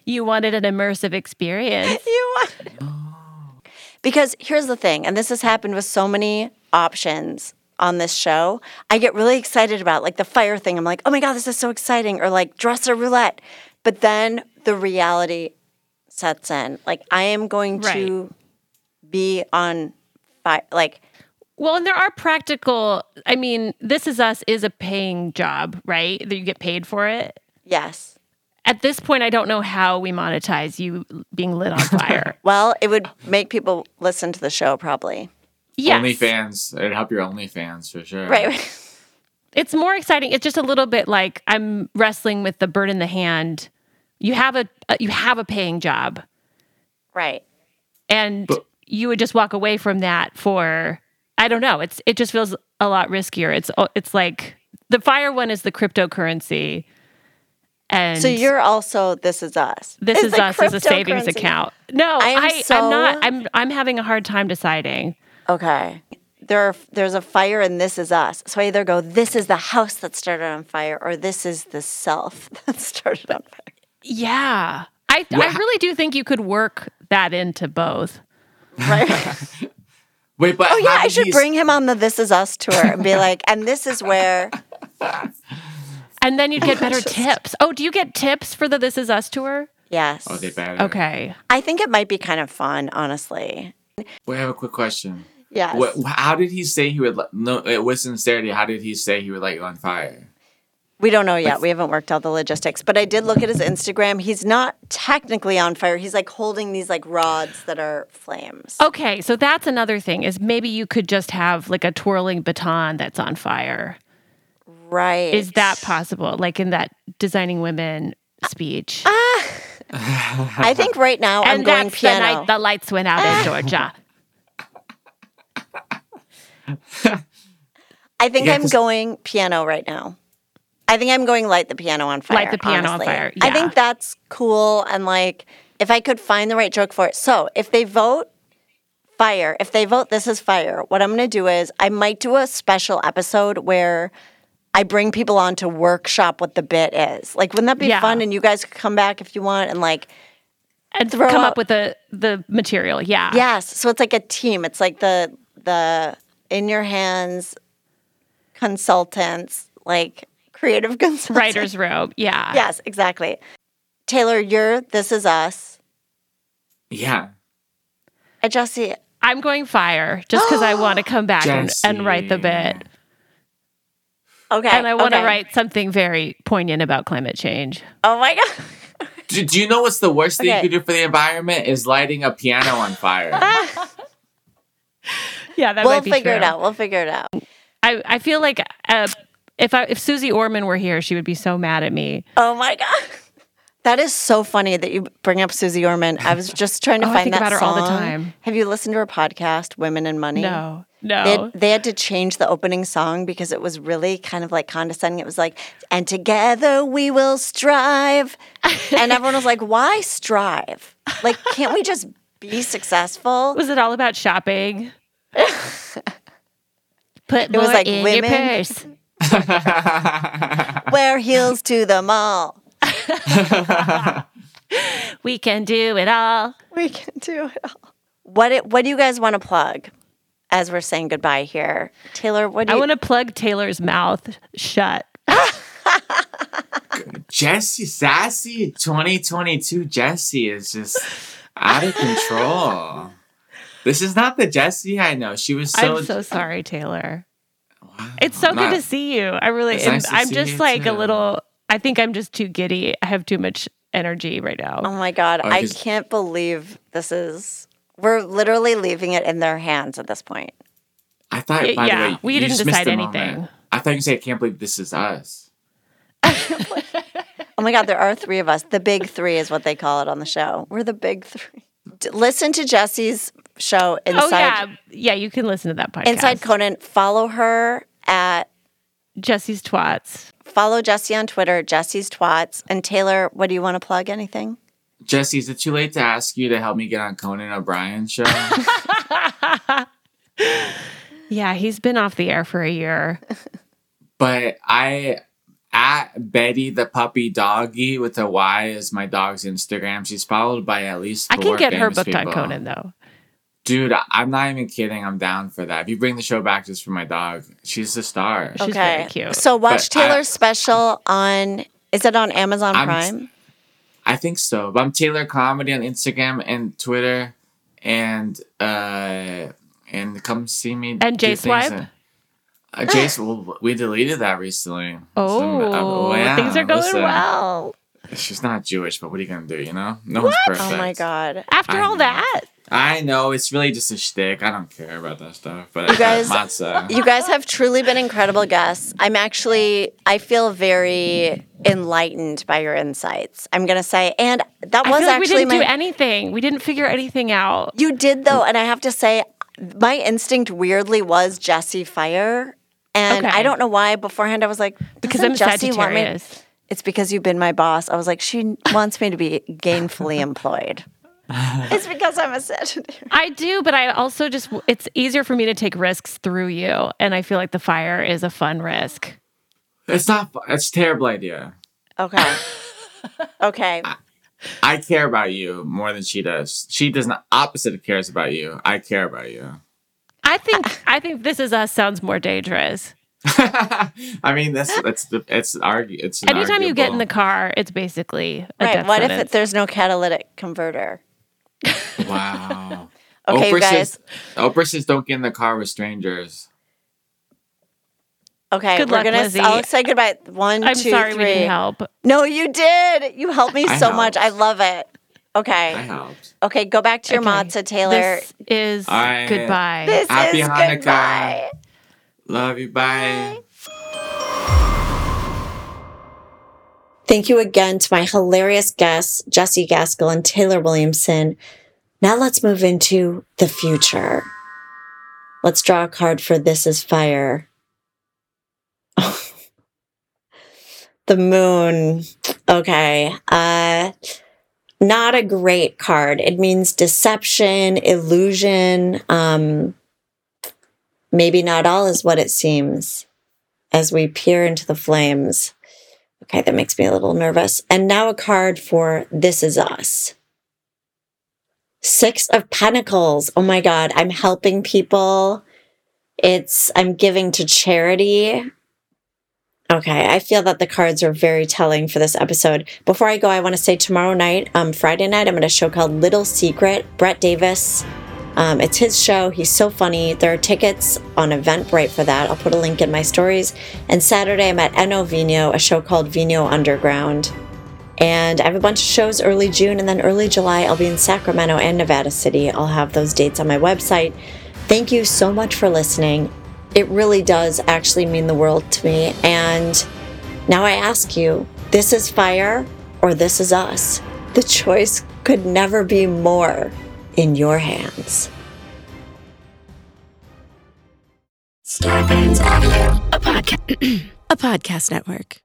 Speaker 5: You wanted an immersive experience.
Speaker 2: you want. Because here's the thing, and this has happened with so many options on this show. I get really excited about like the fire thing. I'm like, oh my God, this is so exciting. Or like dresser roulette. But then the reality sets in. Like I am going to be on fire. Like,
Speaker 5: Well, and there are practical. I mean, This Is Us is a paying job, right? That you get paid for it.
Speaker 2: yes.
Speaker 5: At this point, I don't know how we monetize you being lit on fire.
Speaker 2: Well, it would make people listen to the show probably.
Speaker 5: yes,
Speaker 6: OnlyFans. It'd help your OnlyFans for sure.
Speaker 2: Right.
Speaker 5: it's more exciting. It's just a little bit like I'm wrestling with the bird in the hand You have a, a you have a paying job,
Speaker 2: Right.
Speaker 5: and
Speaker 6: But-
Speaker 5: you would just walk away from that for I don't know. It's it just feels a lot riskier. It's uh, it's like the fire one is the cryptocurrency, and
Speaker 2: So you're also this is us.
Speaker 5: this
Speaker 2: It's
Speaker 5: is us as a savings account. No,
Speaker 2: I am
Speaker 5: I, I'm not. I'm I'm having a hard time deciding.
Speaker 2: Okay. There are, there's a fire and this is us. So I either go, this is the house that started on fire, or this is the self that started on fire.
Speaker 5: Yeah, I I really do think you could work that into both.
Speaker 2: Right?
Speaker 6: Wait, but
Speaker 2: oh yeah, I should
Speaker 6: he-
Speaker 2: bring him on the This Is Us tour and be like, and this is where
Speaker 5: And then you'd get better tips. Oh, do you get tips for the This Is Us tour?
Speaker 2: Yes.
Speaker 6: Oh, they better.
Speaker 5: Okay.
Speaker 2: I think it might be kind of fun, honestly.
Speaker 6: We have a quick question.
Speaker 2: Yes.
Speaker 6: What, how did he say he would? li- No, it was sincerity. How did he say he would light you on fire?
Speaker 2: We don't know yet. We haven't worked out the logistics, but I did look at his Instagram. He's not technically on fire. He's like holding these like rods that are flames.
Speaker 5: Okay, so that's another thing is maybe you could just have like a twirling baton that's on fire.
Speaker 2: Right.
Speaker 5: Is that possible? Like in that designing women speech.
Speaker 2: I think right now I'm
Speaker 5: and
Speaker 2: going piano.
Speaker 5: the night the lights went out in Georgia.
Speaker 2: I think
Speaker 6: Yeah,
Speaker 2: I'm going piano right now. I think I'm going light the piano on fire.
Speaker 5: Light the piano on
Speaker 2: honestly.
Speaker 5: fire,
Speaker 2: I think that's cool and like if I could find the right joke for it. So if they vote fire, if they vote this is fire, what I'm gonna do is I might do a special episode where I bring people on to workshop what the bit is. Like, wouldn't that be
Speaker 5: Yeah.
Speaker 2: fun? And you guys could come back if you want and like
Speaker 5: And
Speaker 2: Throw
Speaker 5: come
Speaker 2: out-
Speaker 5: up with the the material. Yeah.
Speaker 2: Yes. So it's like a team. It's like the the in your hands consultants, like creative consultants.
Speaker 5: Writer's robe. Yeah.
Speaker 2: Yes, exactly. Taylor, you're this is us.
Speaker 6: Yeah.
Speaker 2: Uh, Jessie,
Speaker 5: I'm going fire just because I want to come back and, and write the bit.
Speaker 2: Okay.
Speaker 5: And I want to
Speaker 2: okay.
Speaker 5: write something very poignant about climate change.
Speaker 2: Oh my god.
Speaker 6: Do, do you know what's the worst thing
Speaker 2: Okay.
Speaker 6: you could do for the environment? Is lighting a piano on fire.
Speaker 5: Yeah, that
Speaker 2: we'll
Speaker 5: might be
Speaker 2: figure it out. We'll figure it out.
Speaker 5: I, I feel like uh, if I, if Suze Orman were here, she would be so mad at me.
Speaker 2: Oh my god. That is so funny that you bring up Suze Orman. I was just trying to
Speaker 5: Oh, I
Speaker 2: find
Speaker 5: think
Speaker 2: that
Speaker 5: about her all the
Speaker 2: song.
Speaker 5: time.
Speaker 2: Have you listened to her podcast, Women and Money?
Speaker 5: No,
Speaker 2: They
Speaker 5: no.
Speaker 2: had, they had to change the opening song because it was really kind of like condescending. It was like, and together we will strive. And everyone was like, why strive? Like, can't we just be successful?
Speaker 5: Was it all about shopping? Put
Speaker 2: was
Speaker 5: more
Speaker 2: like
Speaker 5: in
Speaker 2: women.
Speaker 5: your purse.
Speaker 2: Wear heels to the mall.
Speaker 5: We can do it all.
Speaker 2: We can do it all. What, it, what do you guys want to plug as we're saying goodbye here? Taylor, what do
Speaker 5: I
Speaker 2: you
Speaker 5: want to plug Taylor's mouth shut.
Speaker 6: Jessie Sassy 2022 Jessie is just out of control. This is not the Jessie I know. She was so,
Speaker 5: I'm so sorry, Taylor. It's so
Speaker 6: I'm
Speaker 5: good to see you. I really
Speaker 6: It's
Speaker 5: am.
Speaker 6: nice to
Speaker 5: I'm
Speaker 6: see
Speaker 5: just
Speaker 6: you
Speaker 5: like a little. I think I'm just too giddy. I have too much energy right now.
Speaker 2: Oh my God.
Speaker 6: Oh,
Speaker 2: I
Speaker 6: 'cause-
Speaker 2: can't believe this is. We're literally leaving it in their hands at this point.
Speaker 6: I thought
Speaker 5: Y-
Speaker 6: by
Speaker 5: yeah,
Speaker 6: the way,
Speaker 5: we
Speaker 6: you
Speaker 5: didn't
Speaker 6: just
Speaker 5: decide anything.
Speaker 6: I thought you said I can't believe this is us.
Speaker 2: Oh my God, there are three of us. The big three is what they call it on the show. We're the big three. D- listen to Jessie's show
Speaker 5: oh
Speaker 2: inside
Speaker 5: yeah, yeah. You can listen to that podcast.
Speaker 2: Inside Conan. Follow her at
Speaker 5: Jessie's twats.
Speaker 2: follow Jessie on Twitter, Jessie's Twats. And Taylor, what do you want to plug? Anything?
Speaker 6: Jessie, is it too late to ask you to help me get on Conan O'Brien's show?
Speaker 5: Yeah, he's been off the air for a year.
Speaker 6: but I at Betty the puppy doggy with a Y is my dog's Instagram. She's followed by at least
Speaker 5: I can
Speaker 6: four
Speaker 5: get her
Speaker 6: famous
Speaker 5: booked on. Conan though.
Speaker 6: Dude, I- I'm not even kidding. I'm down for that. If you bring the show back just for my dog, she's the star.
Speaker 5: She's very cute.
Speaker 2: So watch
Speaker 6: But I-
Speaker 2: Taylor's special on. Is it on Amazon
Speaker 6: I'm-
Speaker 2: Prime?
Speaker 6: I think so. But I'm Taylor Comedy on Instagram and Twitter, and uh, and come see me.
Speaker 5: And
Speaker 6: do
Speaker 5: J
Speaker 6: things
Speaker 5: Swipe?
Speaker 6: Uh, Jace, well, we deleted that recently.
Speaker 5: Oh,
Speaker 6: So, uh, yeah,
Speaker 5: things are going
Speaker 6: listen.
Speaker 5: well.
Speaker 6: She's not Jewish, but what are you gonna do? You know, no one's perfect.
Speaker 2: Oh my God.
Speaker 5: After
Speaker 6: I
Speaker 5: all
Speaker 6: know.
Speaker 5: that,
Speaker 6: I know it's really just a shtick. I don't care about that stuff. But
Speaker 2: You guys-
Speaker 6: matzah.
Speaker 2: You guys have truly been incredible guests. I'm actually, I feel very enlightened by your insights. I'm going to say, and that
Speaker 5: I
Speaker 2: was
Speaker 5: feel like we didn't
Speaker 2: my.
Speaker 5: do anything. We didn't figure anything out.
Speaker 2: you did though, and I have to say, my instinct weirdly was Jessie Fire, and
Speaker 5: Okay.
Speaker 2: I don't know why. Beforehand, I was like,
Speaker 5: Because I'm
Speaker 2: Jessie want me-
Speaker 5: Sagittarius.
Speaker 2: It's because you've been my boss. I was like, she wants me to be gainfully employed. it's because I'm a Sagittarius.
Speaker 5: I do, but I also just it's easier for me to take risks through you, and I feel like the fire is a fun risk.
Speaker 6: It's not. It's a terrible idea.
Speaker 2: Okay. okay.
Speaker 6: I care about you more than she does. She does not. Opposite cares about you. I care about you.
Speaker 5: I think I think this is us sounds more dangerous.
Speaker 6: I mean, that's that's the it's argue. It's an
Speaker 5: Anytime you get in the car, it's basically a
Speaker 2: Right.
Speaker 5: death
Speaker 2: What if it, there's no catalytic converter?
Speaker 6: Wow.
Speaker 2: Okay, you
Speaker 6: Oprah
Speaker 2: guys.
Speaker 6: Says, Oprah says, "Don't get in the car with strangers."
Speaker 2: Okay,
Speaker 5: Good
Speaker 2: we're
Speaker 5: luck,
Speaker 2: gonna.
Speaker 5: Lizzy.
Speaker 2: I'll say goodbye. One,
Speaker 5: I'm
Speaker 2: two,
Speaker 5: sorry we didn't help.
Speaker 2: No, you did. You helped me
Speaker 6: I
Speaker 2: so much. I love it. Okay.
Speaker 6: I helped.
Speaker 2: Okay, go back to your
Speaker 5: Okay.
Speaker 2: matzah, Taylor.
Speaker 5: This is
Speaker 6: All right.
Speaker 5: goodbye.
Speaker 2: This
Speaker 6: Happy
Speaker 2: is
Speaker 6: Hanukkah.
Speaker 2: goodbye.
Speaker 6: Love you. Bye.
Speaker 2: Thank you again to my hilarious guests, Jessie Gaskell and Taylor Williamson. Now let's move into the future. Let's draw a card for This is Fire. the moon. Okay. Uh not a great card. It means deception, illusion. Um maybe not all is what it seems as we peer into the flames. Okay, that makes me a little nervous. And now a card for This Is Us. Six of Pentacles. Oh my God, I'm helping people. It's, I'm giving to charity. Okay, I feel that the cards are very telling for this episode. Before I go, I want to say tomorrow night, um, Friday night, I'm at a show called Little Secret. Brett Davis. Um, it's his show. He's so funny. There are tickets on Eventbrite for that. I'll put a link in my stories. And Saturday, I'm at Eno Vino, a show called Vino Underground. And I have a bunch of shows early June and then early July. I'll be in Sacramento and Nevada City. I'll have those dates on my website. Thank you so much for listening. It really does actually mean the world to me. And now I ask you this is fire or this is us? The choice could never be more in your hands.
Speaker 1: Starburns Audio.
Speaker 7: a podcast network.